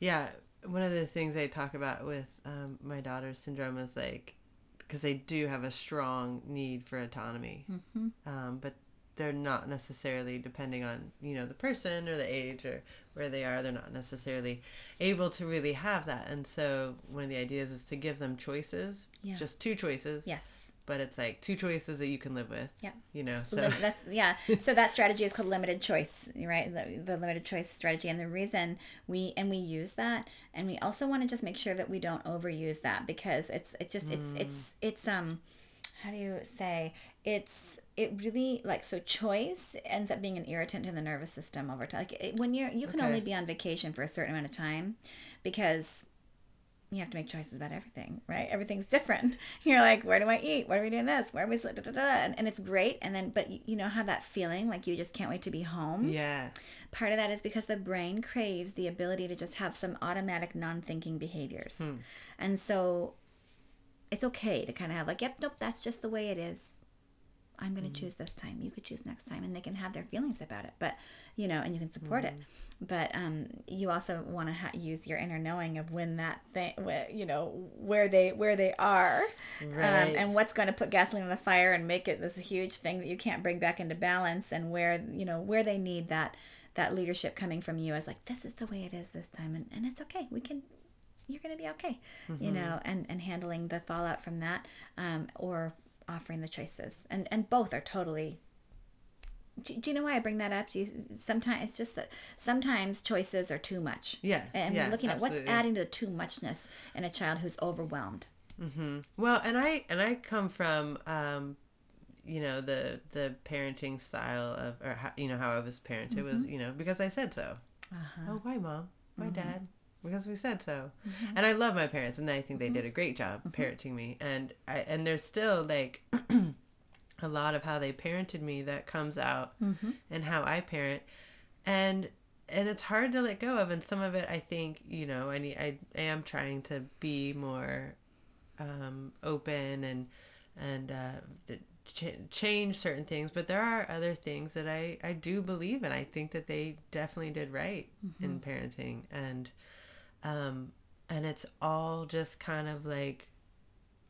Speaker 1: Yeah, one of the things I talk about with um, my daughter's syndrome is like, because they do have a strong need for autonomy,
Speaker 2: mm-hmm.
Speaker 1: um, but they're not necessarily depending on you know the person or the age or where they are. They're not necessarily able to really have that, and so one of the ideas is to give them choices,
Speaker 2: Yeah.
Speaker 1: just two choices.
Speaker 2: yes
Speaker 1: But it's like two choices that you can live with.
Speaker 2: Yeah.
Speaker 1: You know, so
Speaker 2: Lim- that's yeah. So that strategy is called limited choice, right? The, the limited choice strategy, and the reason we and we use that, and we also want to just make sure that we don't overuse that because it's it just it's it's it's um, how do you say it's it really like so choice ends up being an irritant to the nervous system over time. Like it, when you're you can
Speaker 1: Okay.
Speaker 2: only be on vacation for a certain amount of time, because you have to make choices about everything, right? Everything's different. You're like, where do I eat? Where are we doing this? Where are we? Da, da, da. And, and it's great. And then, but you, you know how that feeling, like you just can't wait to be home.
Speaker 1: yeah,
Speaker 2: Part of that is because the brain craves the ability to just have some automatic non-thinking behaviors, hmm. and so it's okay to kind of have like, yep, nope, that's just the way it is. I'm going to choose this time. You could choose next time, and they can have their feelings about it. But you know, and you can support it. But um, you also want to ha- use your inner knowing of when that thing, wh- you know, where they where they are,
Speaker 1: Right.
Speaker 2: um, and what's going to put gasoline on the fire and make it this huge thing that you can't bring back into balance, and where you know where they need that that leadership coming from you as like this is the way it is this time, and, and it's okay. We can you're going to be okay, you know, and, and handling the fallout from that, um, or offering the choices. And, and both are totally, do, do you know why I bring that up? Do you, sometimes it's just that sometimes choices are too much.
Speaker 1: Yeah,
Speaker 2: And
Speaker 1: yeah,
Speaker 2: looking at what's adding to the too muchness in a child who's overwhelmed. Mm-hmm.
Speaker 1: Well, and I and I come from um, you know the the parenting style of or how, you know how I was parented was you know because I said so.
Speaker 2: Uh-huh.
Speaker 1: Oh, why mom? Why dad? Because we said so. And I love my parents, and I think they did a great job parenting me. And I and there's still like a lot of how they parented me that comes out and how I parent, and and it's hard to let go of. And some of it, I think, you know, I need I am trying to be more um, open and and uh, ch- change certain things, but there are other things that I I do believe in. I think that they definitely did right
Speaker 2: Mm-hmm.
Speaker 1: in parenting, and um, and it's all just kind of like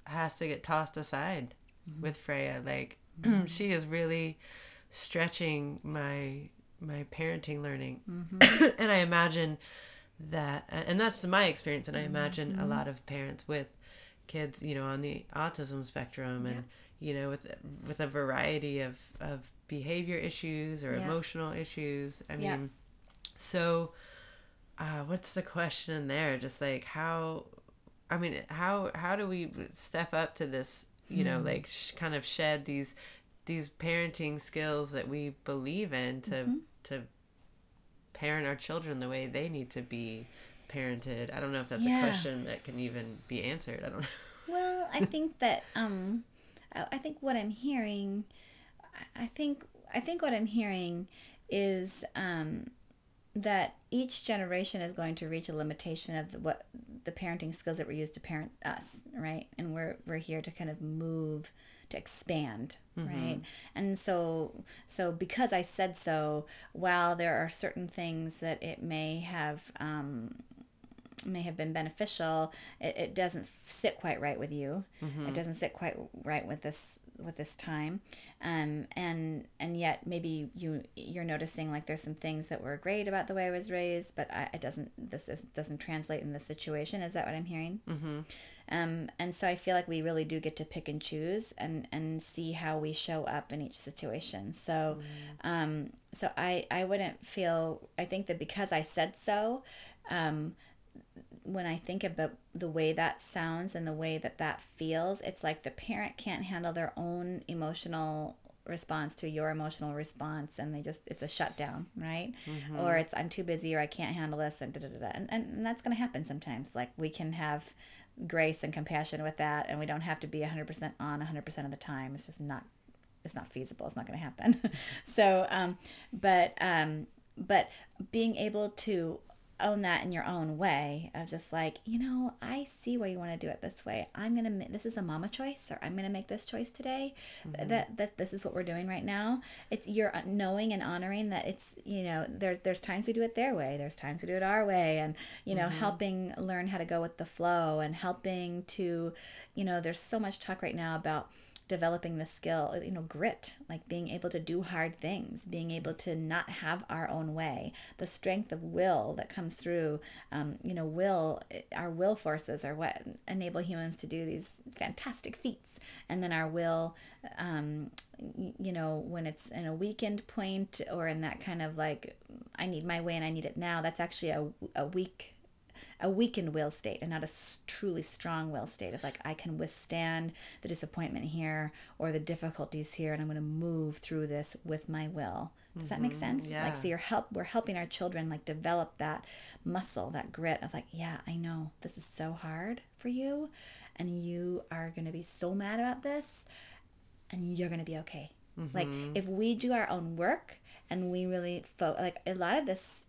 Speaker 1: has to get tossed aside
Speaker 2: Mm-hmm.
Speaker 1: with Freya. Like she is really stretching my my parenting learning,
Speaker 2: Mm-hmm.
Speaker 1: and I imagine that, and that's my experience, and I
Speaker 2: Mm-hmm.
Speaker 1: imagine a lot of parents with kids, you know, on the autism spectrum, and you know, with with a variety of of behavior issues or
Speaker 2: Yeah.
Speaker 1: emotional issues. I mean,
Speaker 2: Yeah.
Speaker 1: so uh, what's the question there? Just like how, I mean, how how do we step up to this? You know, like sh- kind of shed these these parenting skills that we believe in to to parent our children the way they need to be parented. I don't know if that's
Speaker 2: Yeah.
Speaker 1: a question that can even be answered. I don't know.
Speaker 2: Well, I think that um, I, I think what I'm hearing, I think I think what I'm hearing is um, that each generation is going to reach a limitation of the, what the parenting skills that were used to parent us, right? And we're we're here to kind of move to expand, right? And so so because I said so, while there are certain things that it may have um, may have been beneficial, it, it doesn't sit quite right with you. It doesn't sit quite right with this with this time, um, and and yet maybe you you're noticing like there's some things that were great about the way I was raised, but I, it doesn't this is, doesn't translate in this situation. Is that what I'm hearing?
Speaker 1: Mm-hmm.
Speaker 2: Um, and so I feel like we really do get to pick and choose and, and see how we show up in each situation. So, um, so I, I wouldn't feel, I think that because I said so, um, when I think about the way that sounds and the way that that feels, it's like the parent can't handle their own emotional response to your emotional response and they just it's a shutdown right? Or it's i'm too busy or i can't handle this and da, da, da, da. and, and, and that's going to happen sometimes. Like we can have grace and compassion with that and we don't have to be 100% on 100% of the time. It's just not it's not feasible. It's not going to happen. So um but um but being able to own that in your own way of just like you know i see why you want to do it this way. I'm gonna ma- this is a mama choice or i'm gonna make this choice today mm-hmm. that that this is what we're doing right now. It's you're uh, knowing and honoring that it's you know there's there's times we do it their way there's times we do it our way and you know mm-hmm. helping learn how to go with the flow and helping to you know there's so much talk right now about developing the skill, you know, grit, like being able to do hard things, being able to not have our own way, the strength of will that comes through, um, you know, will, our will forces are what enable humans to do these fantastic feats. And then our will, um, you know, when it's in a weakened point or in that kind of like, I need my way and I need it now, that's actually a, a weak a weakened will state and not a truly strong will state of like I can withstand the disappointment here or the difficulties here and I'm going to move through this with my will. Does that make mm-hmm. sense?
Speaker 1: Yeah.
Speaker 2: Like so you're help we're helping our children like develop that muscle, that grit of like, yeah, I know this is so hard for you and you are going to be so mad about this and you're going to be okay. Like mm-hmm. if we do our own work and we really fo- like a lot of this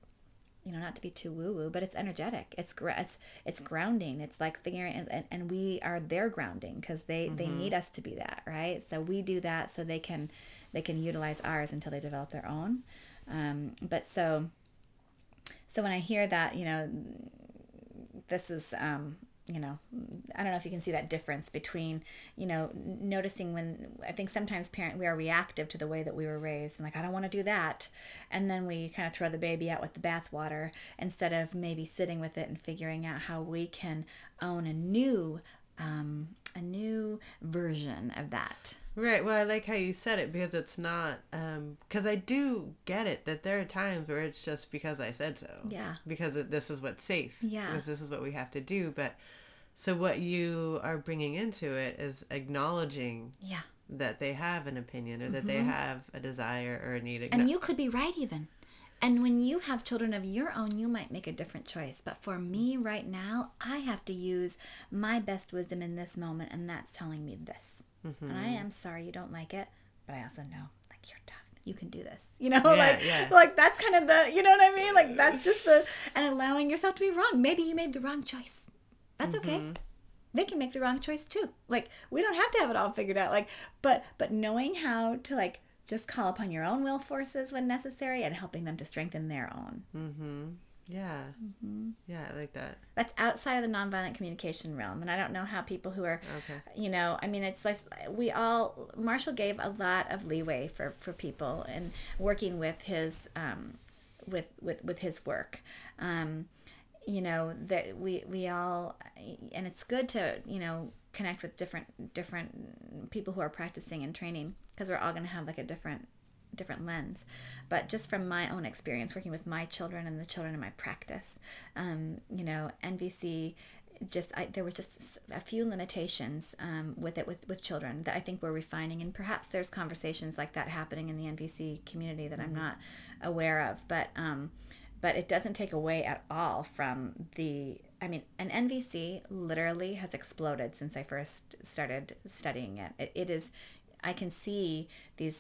Speaker 2: you know, not to be too woo woo, but it's energetic. It's it's it's grounding. It's like figuring, and, and, we are their grounding because they they need us to be that, right? So we do that so they can they can utilize ours until they develop their own. Um, but so so when I hear that, you know, this is um, you know i don't know if you can see that difference between you know noticing when i think sometimes parent we are reactive to the way that we were raised and like i don't want to do that and then we kind of throw the baby out with the bathwater instead of maybe sitting with it and figuring out how we can own a new um, a new version of that
Speaker 1: Right. Well, I like how you said it because it's not, because I do get it that there are times where it's just because I said so.
Speaker 2: Yeah.
Speaker 1: Because it, this is what's safe.
Speaker 2: Yeah.
Speaker 1: Because this is what we have to do. But so what you are bringing into it is acknowledging
Speaker 2: yeah.
Speaker 1: that they have an opinion or that they have a desire or a need.
Speaker 2: Mm-hmm. and you could be right even. And when you have children of your own you might make a different choice. But for me right now i have to use my best wisdom in this moment and that's telling me this. And i am sorry you don't like it but i also know like you're tough. You can do this. You know like
Speaker 1: yeah.
Speaker 2: like that's kind of the you know what i mean? Like that's just the and allowing yourself to be wrong. Maybe you made the wrong choice that's okay they can make the wrong choice too. Like we don't have to have it all figured out. Like, but but knowing how to like just call upon your own will forces when necessary and helping them to strengthen their own.
Speaker 1: Mm-hmm. Yeah. Mm-hmm. Yeah, I like that.
Speaker 2: That's outside of the nonviolent communication realm. And I don't know how people who are, okay. you know, I mean, it's like we all, Marshall gave a lot of leeway for, for people and working with his, um, with, with, with his work. Um, you know, that we, we all, and it's good to, you know, connect with different, different people who are practicing and training because we're all going to have like a different different lens. But just from my own experience working with my children and the children in my practice, um, you know, NVC just I, there was just a few limitations um, with it with, with children that I think we're refining and perhaps there's conversations like that happening in the NVC community that I'm mm-hmm. not aware of but um, but it doesn't take away at all from the I mean an NVC literally has exploded since I first started studying it. It, it is I can see these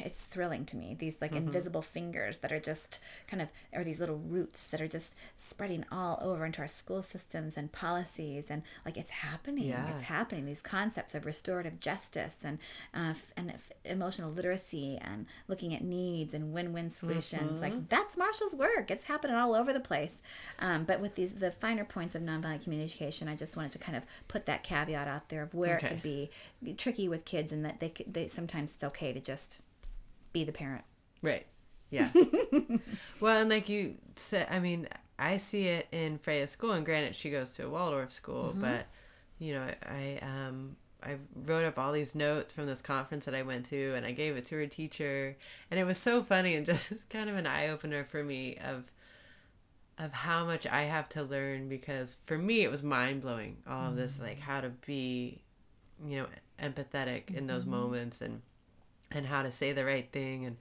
Speaker 2: it's thrilling to me these like mm-hmm. invisible fingers that are just kind of or these little roots that are just spreading all over into our school systems and policies and like it's happening yeah. it's happening these concepts of restorative justice and uh, and emotional literacy and looking at needs and win-win solutions mm-hmm. like that's marshall's work it's happening all over the place um, but with these the finer points of nonviolent communication i just wanted to kind of put that caveat out there of where okay. it could be tricky with kids and that they, they sometimes it's okay to just be the parent.
Speaker 1: Right. Yeah. well, and like you said, I mean, I see it in Freya's school, and granted, she goes to a Waldorf school, mm-hmm. but you know, I um I wrote up all these notes from this conference that I went to, and I gave it to her teacher, and it was so funny and just kind of an eye opener for me of of how much I have to learn because for me it was mind blowing all mm-hmm. of this like how to be, you know, empathetic in those mm-hmm. moments and and how to say the right thing. And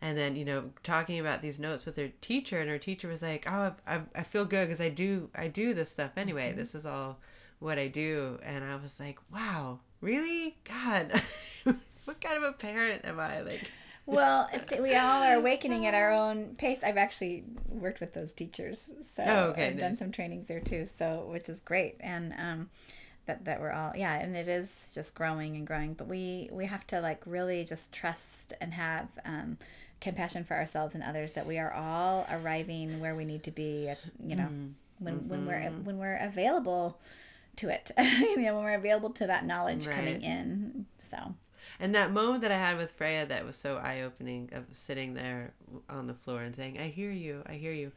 Speaker 1: and then you know talking about these notes with her teacher and her teacher was like oh i, I feel good because i do i do this stuff anyway. Mm-hmm. this is all what i do. And i was like wow really? God what kind of a parent am i? Like
Speaker 2: well we all are awakening at our own pace. I've actually worked with those teachers so oh, okay, i've nice. done some trainings there too so which is great. And um that that we're all yeah and it is just growing and growing but we we have to like really just trust and have um, compassion for ourselves and others that we are all arriving where we need to be you know mm-hmm. when when we're mm-hmm. when we're available to it you know when we're available to that knowledge right. coming in so
Speaker 1: and that moment that I had with Freya that was so eye opening of sitting there on the floor and saying, I hear you, I hear you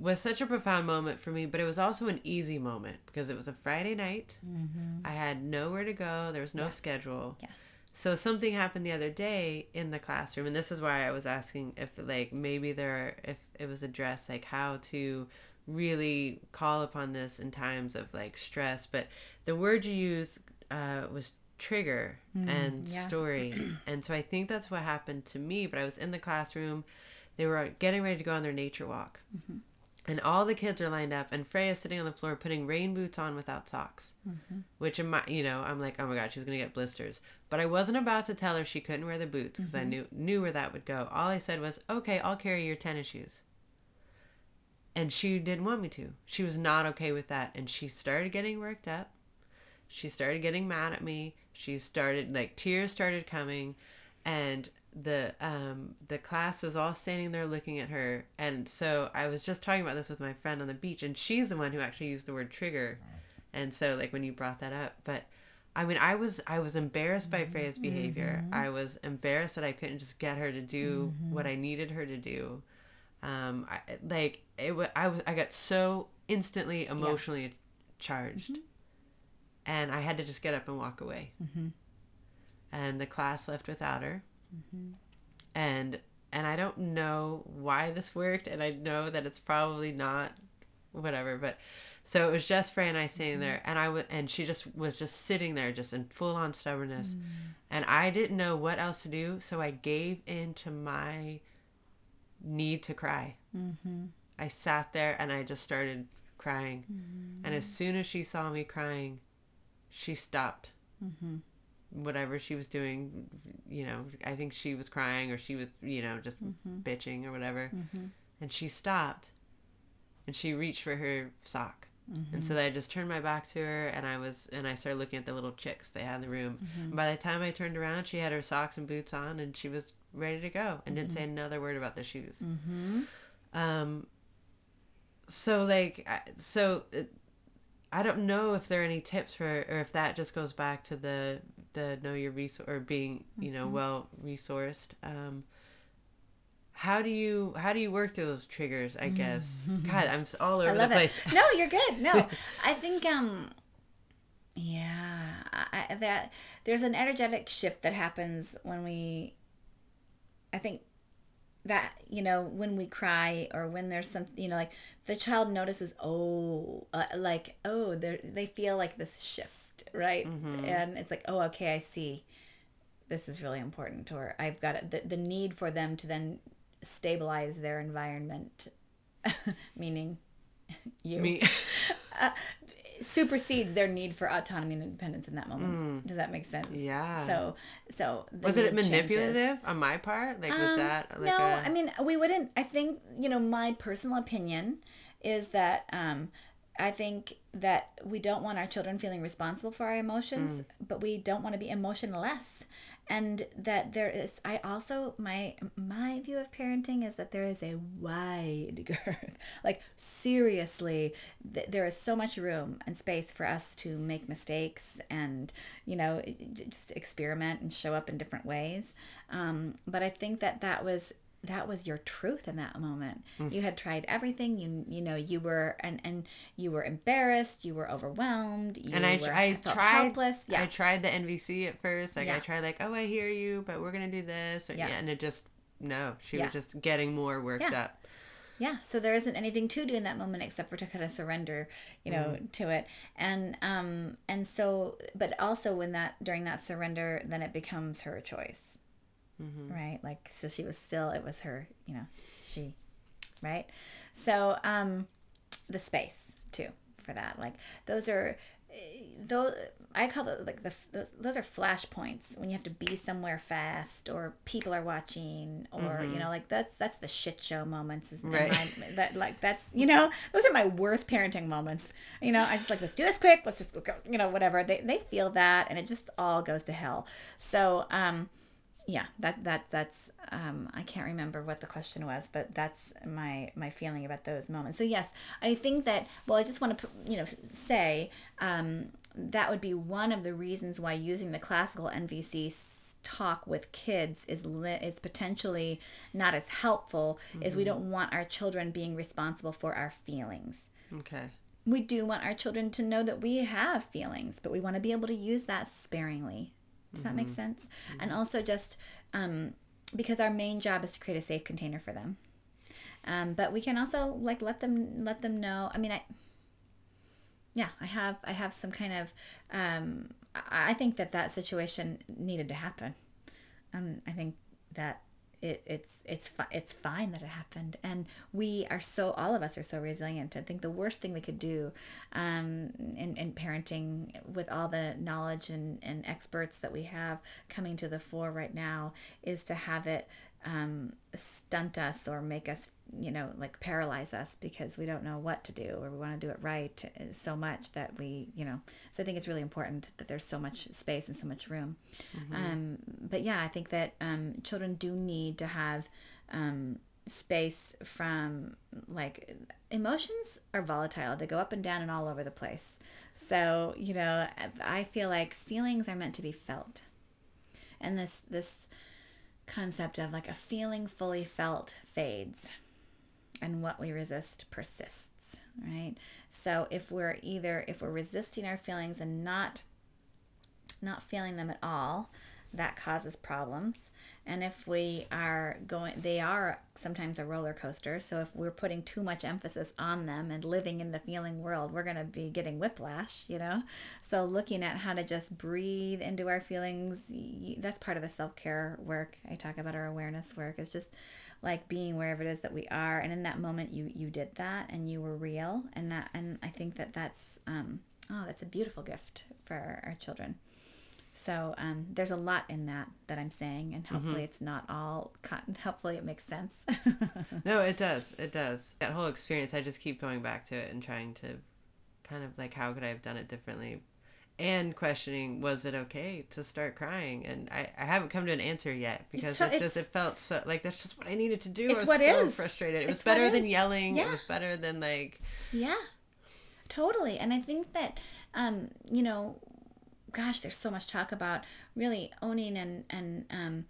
Speaker 1: was such a profound moment for me, but it was also an easy moment because it was a Friday night. Mm-hmm. I had nowhere to go. There was no yeah. schedule. Yeah. So something happened the other day in the classroom, and this is why I was asking if like maybe there if it was addressed like how to really call upon this in times of like stress. But the word you used uh, was trigger mm, and yeah. story, and so I think that's what happened to me. But I was in the classroom. They were getting ready to go on their nature walk. Mm-hmm and all the kids are lined up and freya's sitting on the floor putting rain boots on without socks mm-hmm. which in my you know i'm like oh my god she's gonna get blisters. But i wasn't about to tell her she couldn't wear the boots because mm-hmm. i knew knew where that would go. All i said was okay i'll carry your tennis shoes. And she didn't want me to. She was not okay with that. And she started getting worked up. She started getting mad at me. She started like tears started coming. And the um the class was all standing there looking at her and so i was just talking about this with my friend on the beach and she's the one who actually used the word trigger and so like when you brought that up but i mean i was i was embarrassed by freya's behavior mm-hmm. i was embarrassed that i couldn't just get her to do mm-hmm. what i needed her to do um I, like it was i was i got so instantly emotionally yeah. charged mm-hmm. and i had to just get up and walk away mm-hmm. and the class left without her Mm-hmm. And and I don't know why this worked, and I know that it's probably not whatever, but so it was just Fran and I sitting mm-hmm. there, and I was, and she just was just sitting there, just in full on stubbornness, mm-hmm. and I didn't know what else to do, so I gave in to my need to cry. Mm-hmm. I sat there and I just started crying, and as mm-hmm. soon as she saw me crying, she stopped. Mm-hmm whatever she was doing you know i think she was crying or she was you know just mm-hmm. bitching or whatever mm-hmm. and she stopped and she reached for her sock And so I just turned my back to her and I was and I started looking at the little chicks they had in the room. And by the time I turned around, she had her socks and boots on and she was ready to go and didn't say another word about the shoes.
Speaker 2: Mm-hmm.
Speaker 1: Um so like so it, I don't know if there are any tips for or if that just goes back to the the know your resource or being, you know, well resourced. Um how do you how do you work through those triggers? I guess. God, I'm all over
Speaker 2: I
Speaker 1: the
Speaker 2: love it.
Speaker 1: place.
Speaker 2: No, you're good. No, I think um, yeah, I, I- that there's an energetic shift that happens when we. I think that you know when we cry or when there's some you know like the child notices oh uh, like oh they they feel like this shift right and it's like oh okay I see this is really important or I've got it the, the need for them to then stabilize their environment meaning you
Speaker 1: Me
Speaker 2: supersedes their need for autonomy and independence in that moment. Does that make sense?
Speaker 1: Mm. Yeah.
Speaker 2: So, so
Speaker 1: was it
Speaker 2: need changes.
Speaker 1: manipulative on my part? Like was
Speaker 2: Um,
Speaker 1: that like
Speaker 2: no,
Speaker 1: a
Speaker 2: I mean we wouldn't. I think you know my personal opinion is that um, I think that we don't want our children feeling responsible for our emotions, but we don't want to be emotionless. And that there is, I also my my view of parenting is that there is a wide girth. Like seriously, th- there is so much room and space for us to make mistakes and you know just experiment and show up in different ways. Um, but I think that that was that was your truth in that moment. You had tried everything. You you know you were and and you were embarrassed. You were overwhelmed. You
Speaker 1: and I,
Speaker 2: were,
Speaker 1: I tried
Speaker 2: helpless. Yeah,
Speaker 1: I tried the NVC at first. Like I tried like, oh I hear you, but we're gonna do this. Or,
Speaker 2: Yeah.
Speaker 1: yeah. and it just no. She
Speaker 2: Yeah.
Speaker 1: was just getting more worked
Speaker 2: Yeah.
Speaker 1: up.
Speaker 2: yeah. So there isn't anything to do in that moment except for to kind of surrender, you know, to it. And um and so, but also when that during that surrender, then it becomes her choice, right? Like so, she was still. It was her. You know, she, right? So um, the space too for that. Like those are those I call those like the those, those are flashpoints when you have to be somewhere fast or people are watching or you know like that's that's the shit show moments is
Speaker 1: Right.
Speaker 2: my- that like that's you know those are my worst parenting moments you know I just like let's do this quick let's just go you know whatever they they feel that and it just all goes to hell so um yeah that that that's um i can't remember what the question was but that's my my feeling about those moments so yes i think that well i just want to you know say um that would be one of the reasons why using the classical nvc talk with kids is li- is potentially not as helpful is we don't want our children being responsible for our feelings
Speaker 1: Okay.
Speaker 2: we do want our children to know that we have feelings, but we want to be able to use that sparingly. Does that make sense? And also just um, because our main job is to create a safe container for them. Um, but we can also like let them let them know. I mean, I yeah, I have I have some kind of um, I I think that that situation needed to happen. Um, I think that it, it's it's it's fine that it happened, and we are so all of us are so resilient. I think the worst thing we could do um, in, in parenting, with all the knowledge and, and experts that we have coming to the fore right now, is to have it um, stunt us or make us you know like paralyze us because we don't know what to do or we want to do it right uh, so much that we you know so i think it's really important that there's so much space and so much room. Um, but yeah i think that um, children do need to have um, space from like emotions are volatile. They go up and down and all over the place. So you know i feel like feelings are meant to be felt. And this this concept of like a feeling fully felt fades and what we resist persists right? So if we're either if we're resisting our feelings and not not feeling them at all that causes problems and if we are going they are sometimes a roller coaster. So if we're putting too much emphasis on them and living in the feeling world we're going to be getting whiplash you know? So looking at how to just breathe into our feelings, that's part of the self-care work. I talk about our awareness work. Is just like being wherever it is that we are. And in that moment you you did that and you were real. And that and i think that that's um oh that's a beautiful gift for our children so um, there's a lot in that that I'm saying, and hopefully it's not all. Con- hopefully it makes sense.
Speaker 1: No, it does. It does. That whole experience, I just keep going back to it and trying to kind of like how could I have done it differently, and questioning was it okay to start crying, and I, I haven't come to an answer yet because
Speaker 2: to-
Speaker 1: it just it felt so like that's just what I needed to do.
Speaker 2: It's
Speaker 1: I was
Speaker 2: what
Speaker 1: so
Speaker 2: is.
Speaker 1: frustrated. It was
Speaker 2: It's what
Speaker 1: better than
Speaker 2: is.
Speaker 1: yelling.
Speaker 2: Yeah.
Speaker 1: It was better than like
Speaker 2: Yeah, totally. And I think that, um, you know, gosh, there's so much talk about really owning and and um,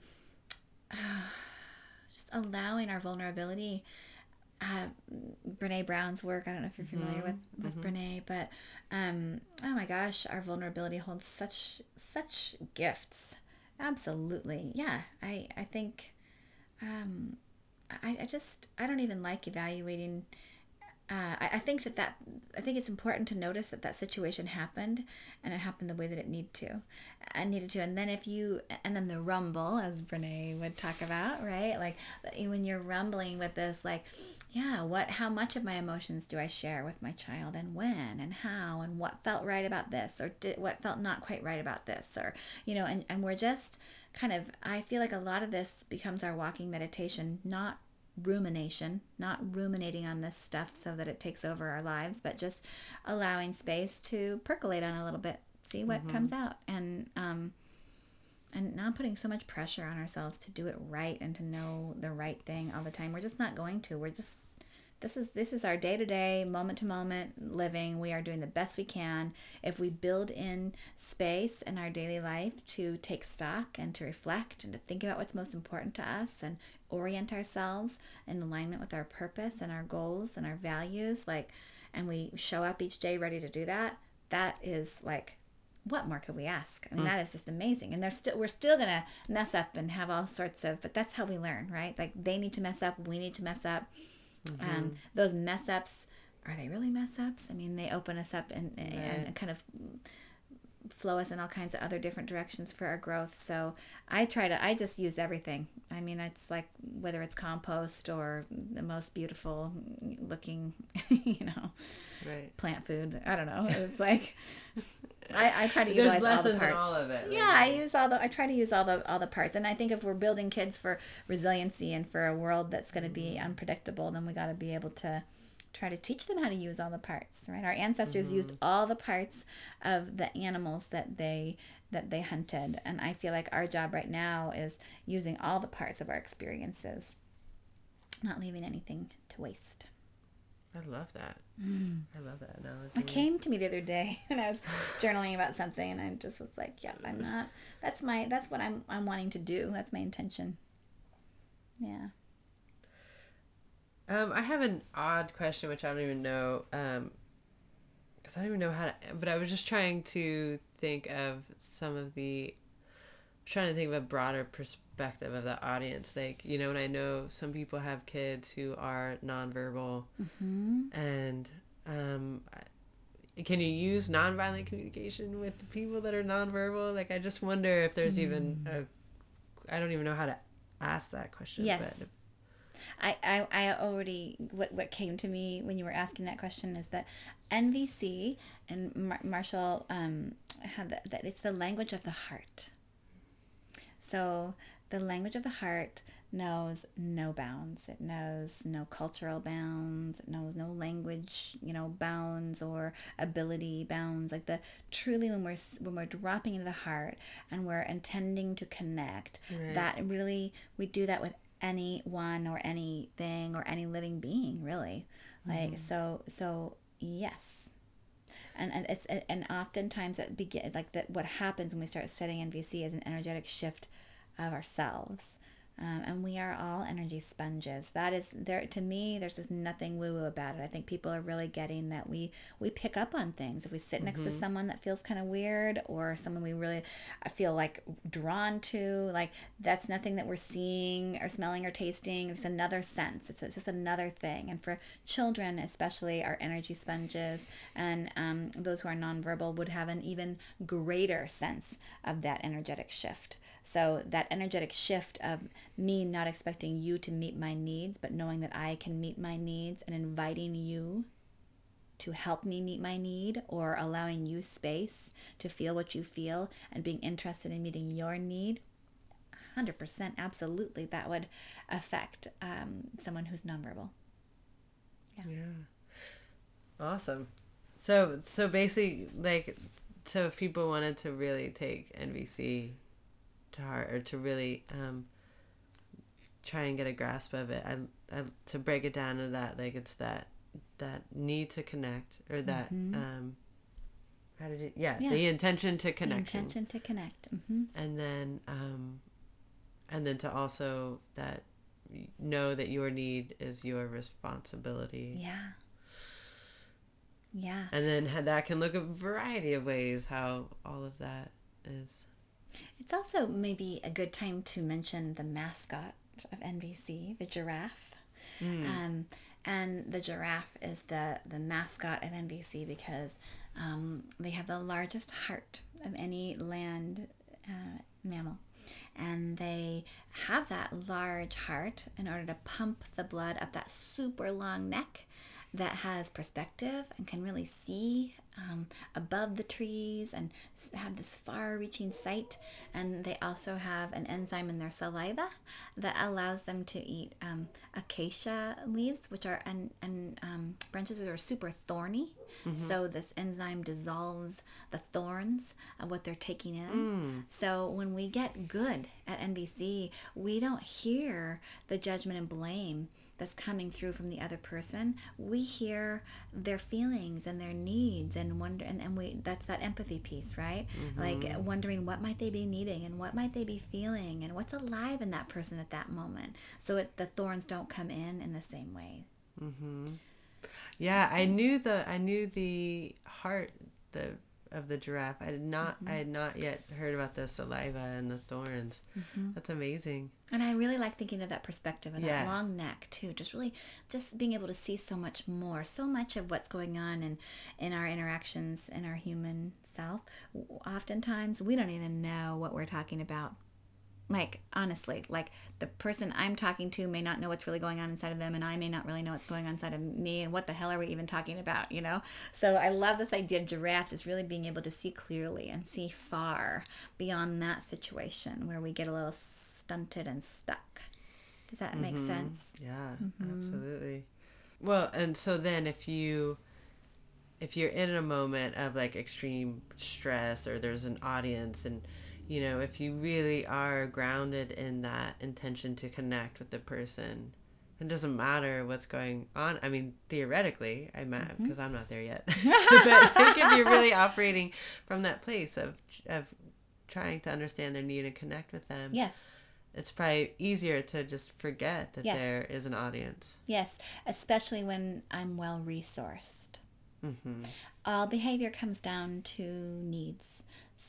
Speaker 2: just allowing our vulnerability. Uh, Brene Brown's work. I don't know if you're familiar with with Brene, but um, oh my gosh, our vulnerability holds such such gifts. Absolutely, yeah. I I think um, I, I just I don't even like evaluating uh, I, I think that that I think it's important to notice that that situation happened, and it happened the way that it needed to, and needed to. And then if you and then the rumble, as Brene would talk about, right? Like when you're rumbling with this, like, yeah, what? How much of my emotions do I share with my child, and when, and how, and what felt right about this, or did what felt not quite right about this, or you know, and and we're just kind of. I feel like a lot of this becomes our walking meditation, not rumination, not ruminating on this stuff so that it takes over our lives, but just allowing space to percolate on a little bit, see what comes out, and um, and not putting so much pressure on ourselves to do it right and to know the right thing all the time. We're just not going to. We're just this is this is our day to day, moment to moment living. We are doing the best we can. If we build in space in our daily life to take stock and to reflect and to think about what's most important to us and orient ourselves in alignment with our purpose and our goals and our values, like, and we show up each day ready to do that, that is like what more could we ask? I mean, mm. that is just amazing. And they're still, we're still gonna mess up and have all sorts of, but that's how we learn, right? Like they need to mess up, we need to mess up. Um, those mess ups, are they really mess ups? I mean, they open us up and, and
Speaker 1: Right.
Speaker 2: kind of flow us in all kinds of other different directions for our growth. So I try to, I just use everything. I mean, it's like whether it's compost or the most beautiful looking, you know,
Speaker 1: right.
Speaker 2: plant food. I don't know. It's like I, I try to utilize all the
Speaker 1: lessons
Speaker 2: parts.
Speaker 1: in all of it.
Speaker 2: yeah, I use all the. I try to use all the all the parts, and I think if we're building kids for resiliency and for a world that's going to be
Speaker 1: Mm-hmm.
Speaker 2: unpredictable, then we got to be able to try to teach them how to use all the parts. Right? Our ancestors
Speaker 1: Mm-hmm.
Speaker 2: used all the parts of the animals that they that they hunted, and I feel like our job right now is using all the parts of our experiences, not leaving anything to waste.
Speaker 1: I love that. I love that analogy.
Speaker 2: It came to me the other day and I was journaling about something and I just was like, yeah, I'm not that's my that's what I'm I'm wanting to do. That's my intention. Yeah.
Speaker 1: Um, I have an odd question, which I don't even know, um, because I don't even know how to. But I was just trying to think of some of the, trying to think of a broader perspective of the audience. Like you know, and I know some people have kids who are nonverbal, and um, can you use nonviolent communication with the people that are nonverbal? Like, I just wonder if there's even a. I don't even know how to ask that question.
Speaker 2: Yes.
Speaker 1: But
Speaker 2: I, I, I already what what came to me when you were asking that question is that NVC and Mar- Marshall um, had that, that it's the language of the heart. So the language of the heart knows no bounds. It knows no cultural bounds. It knows no language, you know, bounds or ability bounds. Like the truly when we're when we're dropping into the heart and we're intending to connect,
Speaker 1: Right.
Speaker 2: that really we do that with anyone or anything or any living being, really. Like mm. so so yes and and it's and oftentimes it begin like that what happens when we start studying NVC is an energetic shift of ourselves. Um, and we are all energy sponges. That is there to me. There's just nothing woo woo about it. I think people are really getting that we we pick up on things. If we sit next to someone that feels kind of weird, or someone we really feel like drawn to, like that's nothing that we're seeing or smelling or tasting. It's another sense. It's, it's just another thing. And for children, especially, our energy sponges, and um, those who are nonverbal would have an even greater sense of that energetic shift. So that energetic shift of me not expecting you to meet my needs, but knowing that I can meet my needs and inviting you to help me meet my need or allowing you space to feel what you feel and being interested in meeting your need 100% absolutely that would affect um, someone who's nonverbal
Speaker 1: Yeah. Awesome. So so basically, like, so if people wanted to really take NVC to heart or to really um, try and get a grasp of it, I, I to break it down to that, like it's that that need to connect or that
Speaker 2: Mm-hmm.
Speaker 1: um, how did you yeah,
Speaker 2: Yeah.
Speaker 1: the intention to
Speaker 2: The intention to connect. hmm
Speaker 1: and then um, and then to also that know that your need is your responsibility
Speaker 2: Yeah. Yeah.
Speaker 1: and then that can look a variety of ways how all of that is
Speaker 2: It's also maybe a good time to mention the mascot of NVC, the giraffe. Um, and the giraffe is the, the mascot of NVC because um, they have the largest heart of any land uh, mammal. And they have that large heart in order to pump the blood up that super long neck that has perspective and can really see um, above the trees and have this far reaching sight. And they also have an enzyme in their saliva that allows them to eat um, acacia leaves, which are and, and um, branches that are super thorny. So this enzyme dissolves the thorns of what they're taking in. So when we get good at NVC, we don't hear the judgment and blame that's coming through from the other person. We hear their feelings and their needs and wonder and, and we that's that empathy piece, right? Like wondering what might they be needing and what might they be feeling and what's alive in that person at that moment. So it, the thorns don't come in in the same way. mm-hmm.
Speaker 1: yeah i knew the i knew the heart the of the giraffe i did not i mm-hmm. had not yet heard about the saliva and the thorns mm-hmm. that's amazing
Speaker 2: And I really like thinking of that perspective and
Speaker 1: Yeah.
Speaker 2: that long neck too. Just really, just being able to see so much more, so much of what's going on in in our interactions in our human self. Oftentimes, we don't even know what we're talking about. Like honestly, like the person I'm talking to may not know what's really going on inside of them, and I may not really know what's going on inside of me. And what the hell are we even talking about? You know. So I love this idea of giraffe just really being able to see clearly and see far beyond that situation where we get a little stunted and stuck. Does that make mm-hmm. sense?
Speaker 1: Yeah, mm-hmm. absolutely. Well, and so then if you if you're in a moment of like extreme stress or there's an audience and you know, if you really are grounded in that intention to connect with the person, it doesn't matter what's going on. I mean, theoretically, I meant because I'm not there yet. but I think if you're really operating from that place of of trying to understand their need and connect with them,
Speaker 2: Yes.
Speaker 1: it's probably easier to just forget that
Speaker 2: Yes.
Speaker 1: there is an audience.
Speaker 2: Yes. Especially when I'm well resourced.
Speaker 1: hmm
Speaker 2: all behavior comes down to needs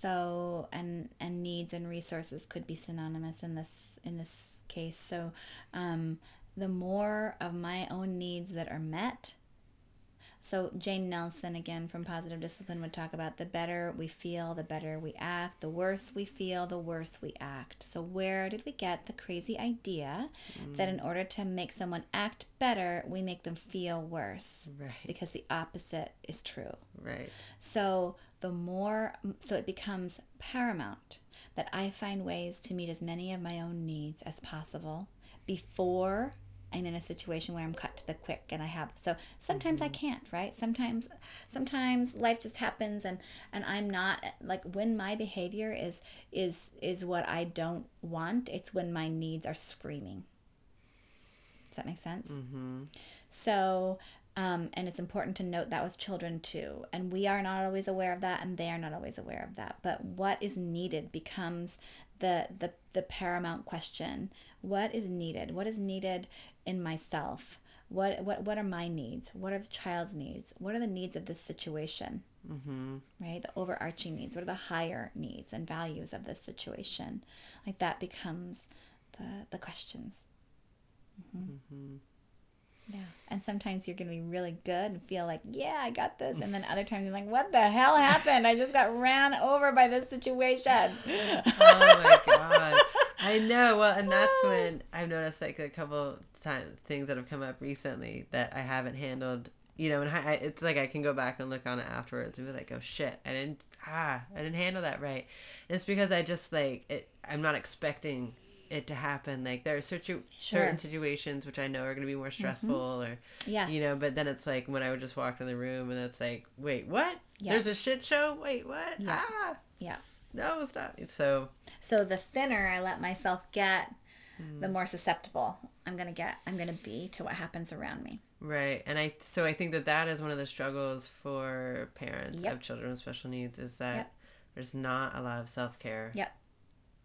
Speaker 2: so and and needs and resources could be synonymous in this in this case so um, the more of my own needs that are met so Jane Nelsen again from positive discipline would talk about the better we feel the better we act the worse we feel the worse we act so where did we get the crazy idea that in order to make someone act better we make them feel worse
Speaker 1: Right.
Speaker 2: because the opposite is true.
Speaker 1: Right.
Speaker 2: So the more, so it becomes paramount that I find ways to meet as many of my own needs as possible before I'm in a situation where I'm cut to the quick and I have so sometimes I can't right? Sometimes sometimes life just happens and and I'm not like when my behavior is is is what I don't want it's when my needs are screaming. Does that make sense?
Speaker 1: Mm-hmm.
Speaker 2: so, um, and it's important to note that with children too. And we are not always aware of that, and they are not always aware of that. But what is needed becomes the the the paramount question. What is needed? What is needed in myself? What what what are my needs? What are the child's needs? What are the needs of this situation?
Speaker 1: Mm-hmm.
Speaker 2: Right, the overarching needs. What are the higher needs and values of this situation? Like that becomes the the questions.
Speaker 1: Mm-hmm.
Speaker 2: Yeah. And sometimes you're going to be really good and feel like, yeah, I got this. And then other times you're like, what the hell happened? I just got ran over by this situation.
Speaker 1: Oh my god. I know. Well, and that's when I've noticed like a couple times things that have come up recently that I haven't handled. You know, and I, it's like I can go back and look on it afterwards and be like, oh shit, I didn't ah, I didn't handle that right. And it's because I just like it. I'm not expecting it to happen. Like there are certain
Speaker 2: Sure.
Speaker 1: certain situations which I know are going to be more stressful, or
Speaker 2: yeah,
Speaker 1: you know. But then it's like when I would just walk in the room and it's like, wait, what?
Speaker 2: Yeah.
Speaker 1: There's a shit show. Wait, what?
Speaker 2: Yeah.
Speaker 1: Ah,
Speaker 2: Yeah.
Speaker 1: no, stop. So
Speaker 2: So the thinner I let myself get, the
Speaker 1: Hmm.
Speaker 2: more susceptible I'm gonna get. I'm gonna be to what happens around me.
Speaker 1: right, and I so I think that that is one of the struggles for parents
Speaker 2: Yep.
Speaker 1: of children with special needs is that
Speaker 2: Yep.
Speaker 1: there's not a lot of self care.
Speaker 2: Yep.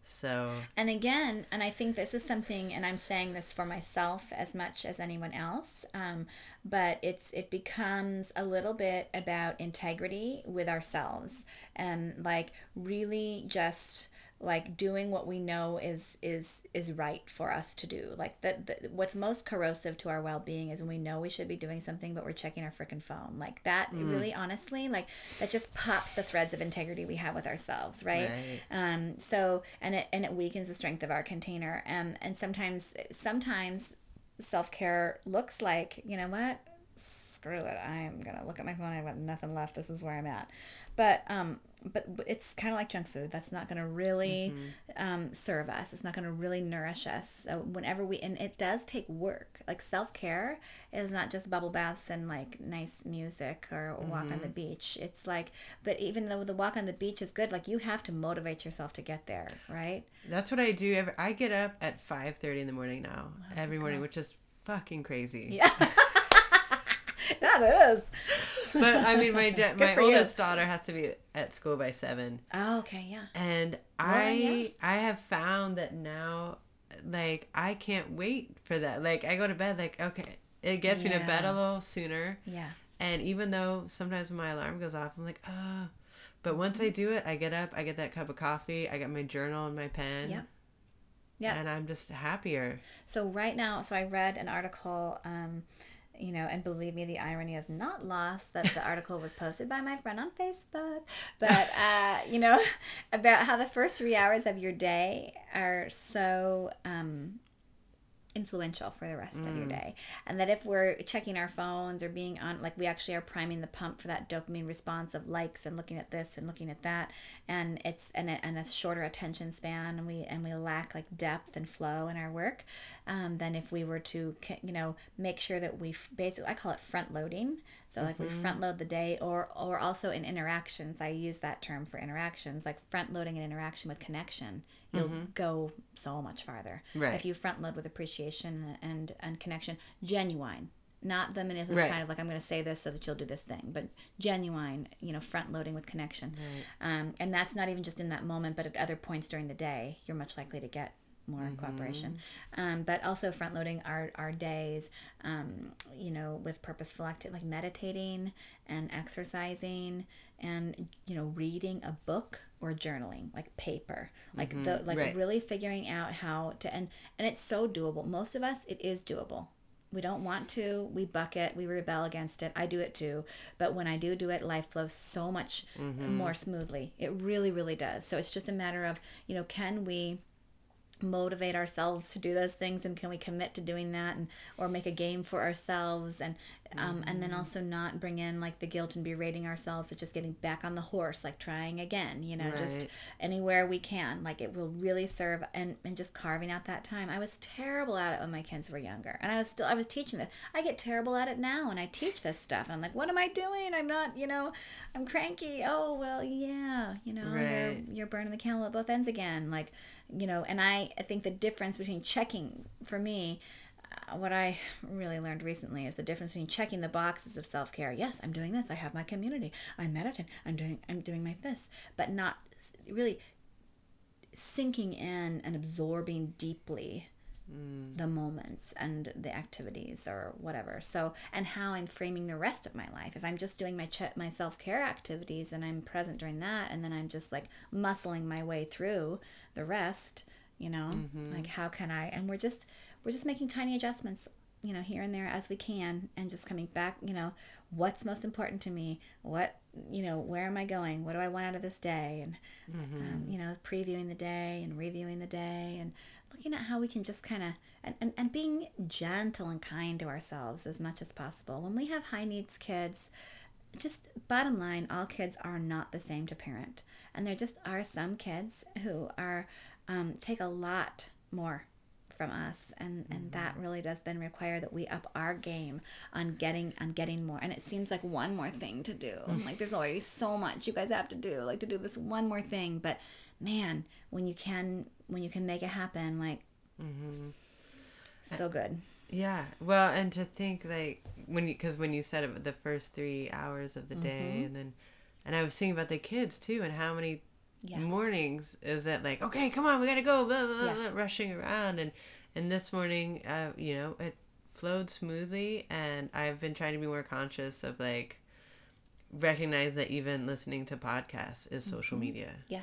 Speaker 1: So
Speaker 2: And again, and I think this is something, and I'm saying this for myself as much as anyone else, um, but it's it becomes a little bit about integrity with ourselves, and like really just like doing what we know is is is right for us to do. Like the, the what's most corrosive to our well being is when we know we should be doing something, but we're checking our freaking phone. Like that, really, honestly, like that just pops the threads of integrity we have with ourselves, right?
Speaker 1: Right.
Speaker 2: Um, so and it and it weakens the strength of our container. Um, and sometimes sometimes self care looks like you know what, screw it. I'm gonna look at my phone. I've got nothing left. This is where I'm at. But um, but it's kind of like junk food. That's not gonna really um, serve us. It's not gonna really nourish us. So whenever we and it does take work. Like self care is not just bubble baths and like nice music or a walk on the beach. It's like, but even though the walk on the beach is good, like you have to motivate yourself to get there, right?
Speaker 1: That's what I do. I get up at five thirty in the morning now, every morning, which is fucking crazy.
Speaker 2: Yeah. that is.
Speaker 1: But I mean, my da- my
Speaker 2: for you.
Speaker 1: oldest daughter has to be at school by seven,
Speaker 2: Oh, okay, yeah.
Speaker 1: and I
Speaker 2: yeah.
Speaker 1: I have found that now, like I can't wait for that. Like I go to bed, like okay, it gets me to bed a little sooner,
Speaker 2: Yeah.
Speaker 1: and even though sometimes when my alarm goes off, I'm like ah. But once I do it, I get up, I get that cup of coffee, I get my journal and my pen,
Speaker 2: Yeah. Yep.
Speaker 1: and I'm just happier.
Speaker 2: So right now, so I read an article, um, you know, and believe me, the irony is not lost that the article was posted by my friend on Facebook, but uh, you know, about how the first three hours of your day are so um, influential for the rest of your day, and that if we're checking our phones or being on, like we actually are priming the pump for that dopamine response of likes and looking at this and looking at that, and it's and a, and a shorter attention span, and we and we lack like depth and flow in our work, um, than if we were to you know make sure that we basically I call it front loading. So like we front load the day, or or also in interactions. I use that term for interactions, like front loading an interaction with connection. You'll go so much farther
Speaker 1: Right.
Speaker 2: if you front load with appreciation and and connection, genuine. Not the manipulative
Speaker 1: Right.
Speaker 2: kind of like I'm going to say this so that you'll do this thing, but genuine, you know, front loading with connection, um, and that's not even just in that moment, but at other points during the day, you're much likely to get more cooperation. Um, but also front loading our, our days, um, you know, with purposeful activity like meditating and exercising and, you know, reading a book or journaling, like paper, like the, like
Speaker 1: right.
Speaker 2: really figuring out how to, and, and it's so doable. Most of us, it is doable. We don't want to. We buck it. We rebel against it. I do it too. But when I do do it, life flows so much more smoothly. It really, really does. So it's just a matter of, you know, can we motivate ourselves to do those things and can we commit to doing that and or make a game for ourselves and um, and then also not bring in like the guilt and berating ourselves but just getting back on the horse like trying again you know just anywhere we can. Like it will really serve and and just carving out that time. I was terrible at it when my kids were younger and i was still i was teaching this. I get terrible at it now and i teach this stuff and i'm like what am i doing? I'm not you know i'm cranky. Oh well yeah you know you're, you're burning the candle at both ends again. Like you know and i, I think the difference between checking for me what i really learned recently is the difference between checking the boxes of self-care yes i'm doing this i have my community i meditate i'm doing i'm doing my this but not really sinking in and absorbing deeply mm. the moments and the activities or whatever. So, and how I'm framing the rest of my life. If I'm just doing my ch- my self care activities and I'm present during that, and then I'm just like muscling my way through the rest, you know, mm-hmm. like how can I? And we're just we're just making tiny adjustments, you know, here and there as we can, and just coming back, you know, what's most important to me, what you know, where am I going, what do I want out of this day, and um, you know, previewing the day and reviewing the day and looking at how we can just kind of and, and, and being gentle and kind to ourselves as much as possible. When we have high needs kids just bottom line all kids are not the same to parent. And there just are some kids who are um, take a lot more from us and and mm-hmm. that really does then require that we up our game on getting on getting more. And it seems like one more thing to do. Mm. Like there's already so much you guys have to do like to do this one more thing. But man when you can when you can make it happen like mm-hmm. so good.
Speaker 1: Yeah. Well, and to think like when you because when you said it, the first three hours of the day, mm-hmm. and then and I was thinking about the kids too, and how many
Speaker 2: Yeah.
Speaker 1: mornings is it like okay, come on, we gotta go, blah, blah,
Speaker 2: Yeah.
Speaker 1: blah, rushing around, and and this morning, uh, you know, it flowed smoothly, and I've been trying to be more conscious of like recognize that even listening to podcasts is social media,
Speaker 2: yeah.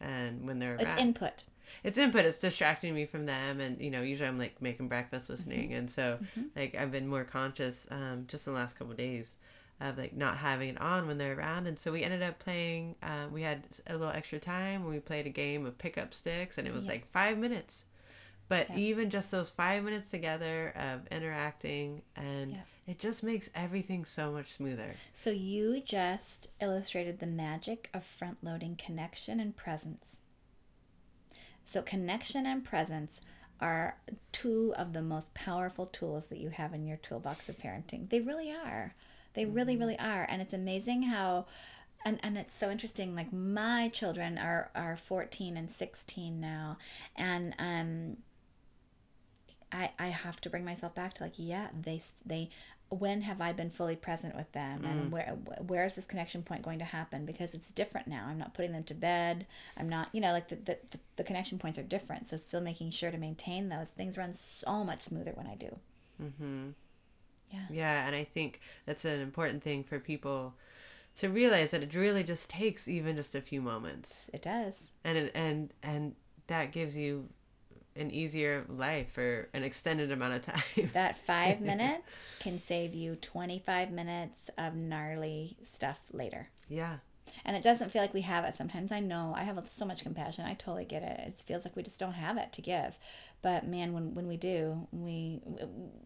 Speaker 1: And when they're
Speaker 2: it's
Speaker 1: around-
Speaker 2: input.
Speaker 1: It's input it's distracting me from them and you know usually i'm like making breakfast listening. And so like i've been more conscious um, just in the last couple of days of like not having it on when they're around and so we ended up playing uh, we had a little extra time when we played a game of pickup sticks and it was
Speaker 2: Yeah.
Speaker 1: like five minutes but
Speaker 2: Yeah.
Speaker 1: even just those five minutes together of interacting and
Speaker 2: Yeah.
Speaker 1: it just makes everything so much smoother
Speaker 2: So you just illustrated the magic of front loading connection and presence. So connection and presence are two of the most powerful tools that you have in your toolbox of parenting. They really are. They really, really are. And it's amazing how and, and it's so interesting like my children are are 14 and 16 now. And um I, I have to bring myself back to like yeah they they when have I been fully present with them? And where where is this connection point going to happen? Because it's different now. I'm not putting them to bed. I'm not you know like the, the, the, the connection points are different. So still making sure to maintain those. Things run so much smoother when I do.
Speaker 1: Mm-hmm
Speaker 2: Yeah.
Speaker 1: Yeah, and I think that's an important thing for people to realize that it really just takes even just a few moments,
Speaker 2: it does
Speaker 1: and it, and and that gives you an easier life for an extended amount of time.
Speaker 2: that five minutes can save you 25 minutes of gnarly stuff later
Speaker 1: yeah,
Speaker 2: and it doesn't feel like we have it. Sometimes i know i have so much compassion. I totally get it. It feels like we just don't have it to give. But man when, when we do we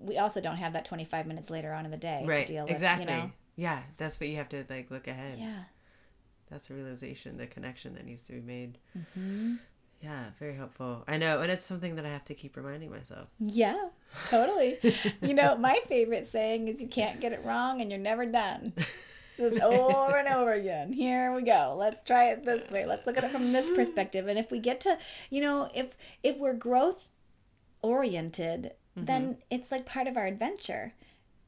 Speaker 2: we also don't have that 25 minutes later on in the day
Speaker 1: right,
Speaker 2: to deal with
Speaker 1: exactly.
Speaker 2: you know?
Speaker 1: Yeah, that's what you have to like look ahead.
Speaker 2: yeah.
Speaker 1: That's a realization, the connection that needs to be made.
Speaker 2: hmm
Speaker 1: Yeah, very helpful. I know, and it's something that I have to keep reminding myself.
Speaker 2: yeah. Totally. You know my favorite saying is you can't get it wrong and you're never done Just over and over again. Here we go. Let's try it this way. Let's look at it from this perspective. And if we get to, you know, if if we're growth oriented, mm-hmm. then it's like part of our adventure.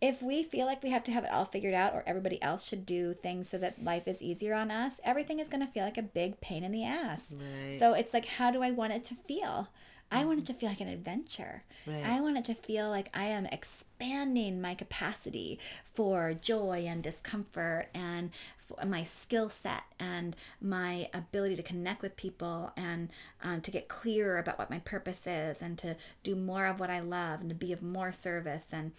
Speaker 2: If we feel like we have to have it all figured out or everybody else should do things so that life is easier on us, everything is going to feel like a big pain in the ass.
Speaker 1: Right.
Speaker 2: So it's like, how do I want it to feel? I want it to feel like an adventure.
Speaker 1: Right.
Speaker 2: I want it to feel like I am expanding my capacity for joy and discomfort and f- my skill set and my ability to connect with people and um, to get clearer about what my purpose is and to do more of what I love and to be of more service and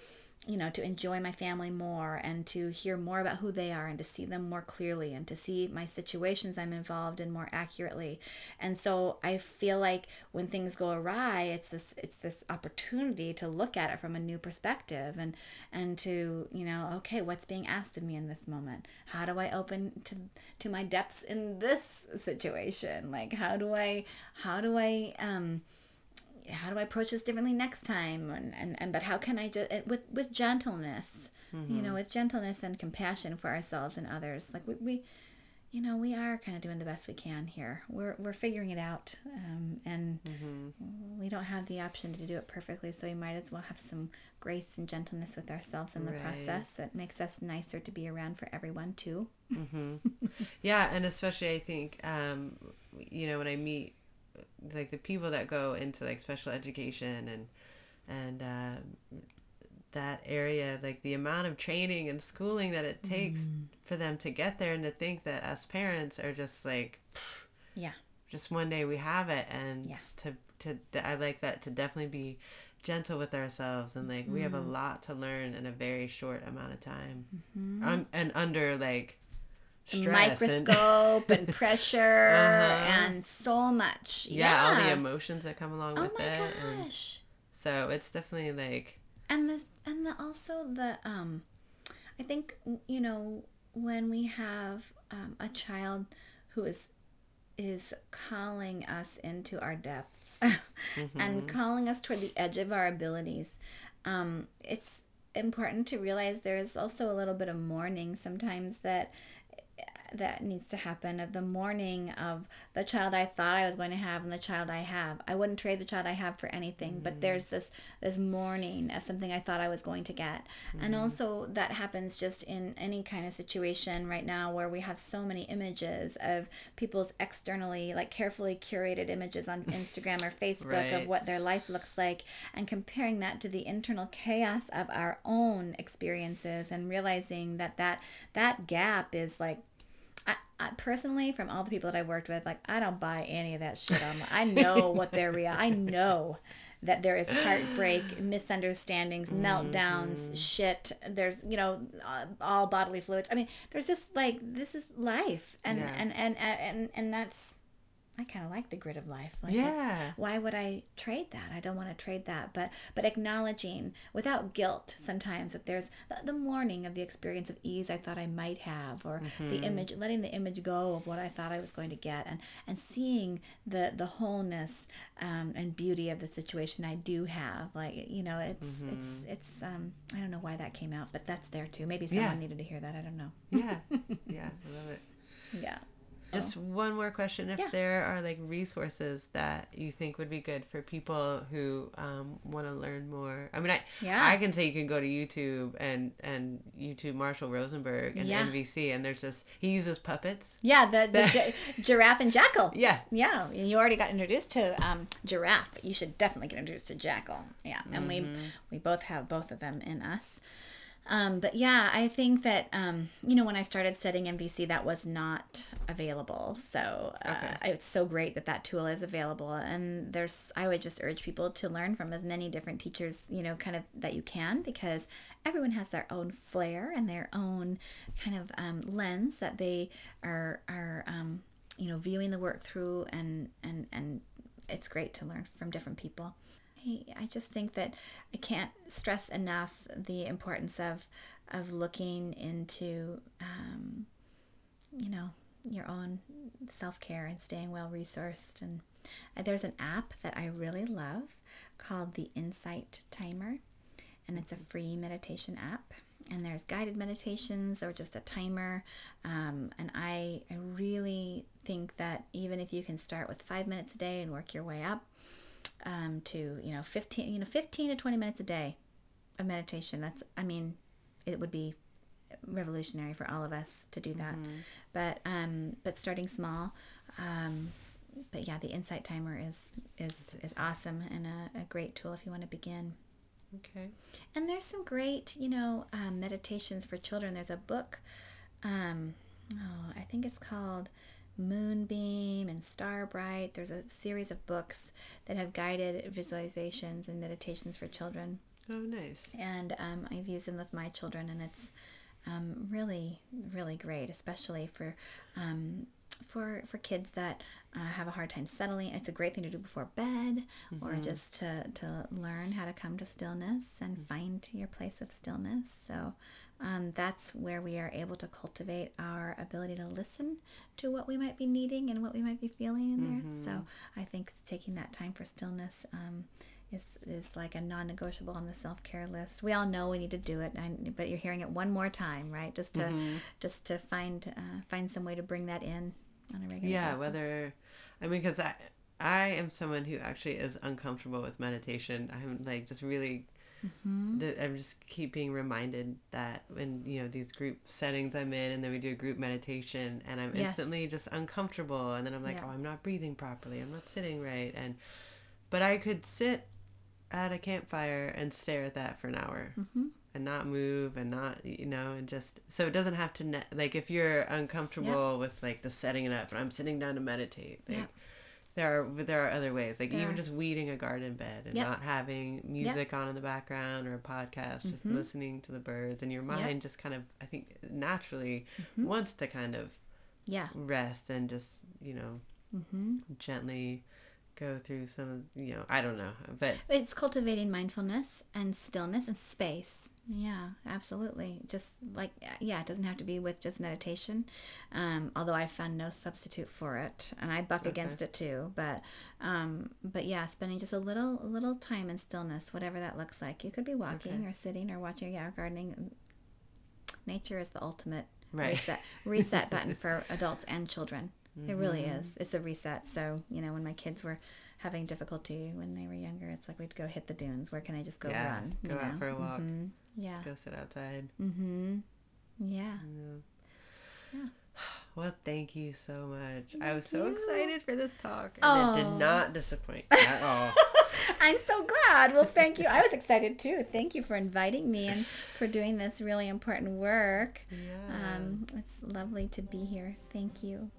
Speaker 2: you know, to enjoy my family more and to hear more about who they are and to see them more clearly and to see my situations I'm involved in more accurately. And so I feel like when things go awry, it's this it's this opportunity to look at it from a new perspective and and to, you know, okay, what's being asked of me in this moment? How do I open to to my depths in this situation? Like how do I how do I um how do I approach this differently next time? And, and, and but how can I just with with gentleness, you know, with gentleness and compassion for ourselves and others. Like we, we you know, we are kind of doing the best we can here. We're we're figuring it out, um, and we don't have the option to do it perfectly. So we might as well have some grace and gentleness with ourselves in the
Speaker 1: Right.
Speaker 2: process. It makes us nicer to be around for everyone too.
Speaker 1: Yeah, and especially I think, um, you know, when I meet like the people that go into like special education and and uh, that area, like the amount of training and schooling that it takes for them to get there, and to think that us parents are just like,
Speaker 2: Yeah.
Speaker 1: just one day we have it, and
Speaker 2: Yeah.
Speaker 1: to to I like that to definitely be gentle with ourselves and like we have a lot to learn in a very short amount of time, um, and under like stress and-
Speaker 2: Microscope and, pressure
Speaker 1: Uh-huh.
Speaker 2: and so much.
Speaker 1: yeah, all the emotions that come along
Speaker 2: Oh
Speaker 1: with
Speaker 2: my
Speaker 1: it. And
Speaker 2: gosh.
Speaker 1: so it's definitely like,
Speaker 2: and the and the also the um i think you know when we have um, a child who is is calling us into our depths and calling us toward the edge of our abilities. Um, it's important to realize there is also a little bit of mourning sometimes that that needs to happen of the mourning of the child I thought I was going to have and the child I have. I wouldn't trade the child I have for anything, mm. but there's this this mourning of something I thought I was going to get. Mm. And also that happens just in any kind of situation right now where we have so many images of people's externally like carefully curated images on Instagram or Facebook right. of what their life looks like and comparing that to the internal chaos of our own experiences and realizing that that that gap is like I, I, personally, from all the people that I've worked with, like I don't buy any of that shit. On, I know what they're real. I know that there is heartbreak, misunderstandings, mm-hmm. meltdowns, shit. There's you know uh, all bodily fluids. I mean, there's just like this is life, and yeah. and, and and and that's I kind of like the grit of life. Like
Speaker 1: yeah.
Speaker 2: Why would I trade that? I don't want to trade that. But but acknowledging without guilt sometimes that there's the, the mourning of the experience of ease I thought I might have, or mm-hmm. the image, letting the image go of what I thought I was going to get, and and seeing the the wholeness um, and beauty of the situation I do have. Like you know, it's mm-hmm. it's it's um I don't know why that came out, but that's there too. Maybe someone yeah. needed to hear that. I don't know.
Speaker 1: Yeah. Yeah. I love it.
Speaker 2: Yeah.
Speaker 1: Just oh. one more question: If yeah. there are like resources that you think would be good for people who um, want to learn more, I mean, I yeah. I can say you can go to YouTube and and YouTube Marshall Rosenberg and yeah. NVC, and there's just he uses puppets.
Speaker 2: Yeah, the, the gi- giraffe and jackal.
Speaker 1: Yeah,
Speaker 2: yeah. You already got introduced to um, giraffe. You should definitely get introduced to jackal. Yeah, and mm-hmm. we we both have both of them in us. Um, but yeah, I think that um, you know when I started studying NVC, that was not available. So uh, okay. it's so great that that tool is available. And there's, I would just urge people to learn from as many different teachers, you know, kind of that you can, because everyone has their own flair and their own kind of um, lens that they are are um, you know viewing the work through, and and and it's great to learn from different people. I, I just think that I can't stress enough the importance of of looking into um, you know your own self care and staying well resourced. And there's an app that I really love called the Insight Timer, and it's a free meditation app. And there's guided meditations or just a timer. Um, and I, I really think that even if you can start with five minutes a day and work your way up, um, to you know 15 you know 15 to 20 minutes a day of meditation. That's i mean it would be revolutionary for all of us to do that. Mm-hmm. but um but starting small um but yeah the insight timer is is is awesome and a, a great tool if you want to begin.
Speaker 1: Okay.
Speaker 2: And there's some great you know um, meditations for children. There's a book um oh i think it's called Moonbeam and Starbright. There's a series of books that have guided visualizations and meditations for children.
Speaker 1: Oh, nice.
Speaker 2: And um, I've used them with my children, and it's um, really, really great, especially for um, for for kids that uh, have a hard time settling. It's a great thing to do before bed, mm-hmm. or just to to learn how to come to stillness and mm-hmm. find your place of stillness. So um, that's where we are able to cultivate our ability to listen to what we might be needing and what we might be feeling in mm-hmm. there. So I think taking that time for stillness um, is is like a non-negotiable on the self-care list. We all know we need to do it, but you're hearing it one more time, right? Just to mm-hmm. just to find uh, find some way to bring that in on a regular.
Speaker 1: Yeah, basis. whether I mean, because I I am someone who actually is uncomfortable with meditation. I'm like just really Mm-hmm. I'm just keep being reminded that when you know these group settings I'm in, and then we do a group meditation, and I'm yes. instantly just uncomfortable, and then I'm like, yeah. oh, I'm not breathing properly, I'm not sitting right, and but I could sit at a campfire and stare at that for an hour. Mm-hmm. And not move and not, you know, and just so it doesn't have to, ne- like, if you're uncomfortable yeah. with like the setting it up and I'm sitting down to meditate, like, yeah there are there are other ways like there even are. just weeding a garden bed and yep. not having music on in the background or a podcast just mm-hmm. listening to the birds and your mind just kind of i think naturally mm-hmm. wants to kind of
Speaker 2: yeah
Speaker 1: rest and just you know mm-hmm. gently go through some you know i don't know but
Speaker 2: it's cultivating mindfulness and stillness and space Yeah, absolutely. Just like yeah, it doesn't have to be with just meditation. Um, although I've found no substitute for it, and I buck
Speaker 1: Okay.
Speaker 2: against it too. But um, but yeah, spending just a little a little time in stillness, whatever that looks like. You could be walking
Speaker 1: Okay.
Speaker 2: or sitting or watching, yeah, or gardening. Nature is the ultimate
Speaker 1: Right.
Speaker 2: reset reset button for adults and children. It really
Speaker 1: Mm-hmm.
Speaker 2: is. It's a reset. So you know, when my kids were having difficulty when they were younger, it's like we'd go hit the dunes. Where can I just go
Speaker 1: Yeah,
Speaker 2: run? you
Speaker 1: go out
Speaker 2: know?
Speaker 1: for a walk.
Speaker 2: Mhm. Yeah.
Speaker 1: Let's go sit outside.
Speaker 2: Mm-hmm. Yeah.
Speaker 1: Yeah. Well, thank you so much. I
Speaker 2: Thank
Speaker 1: was so
Speaker 2: you.
Speaker 1: excited for this talk, and it did not disappoint at all.
Speaker 2: I'm so glad. Well, thank you. I was excited too. Thank you for inviting me and for doing this really important work.
Speaker 1: Yeah.
Speaker 2: Um, it's lovely to be here. Thank you.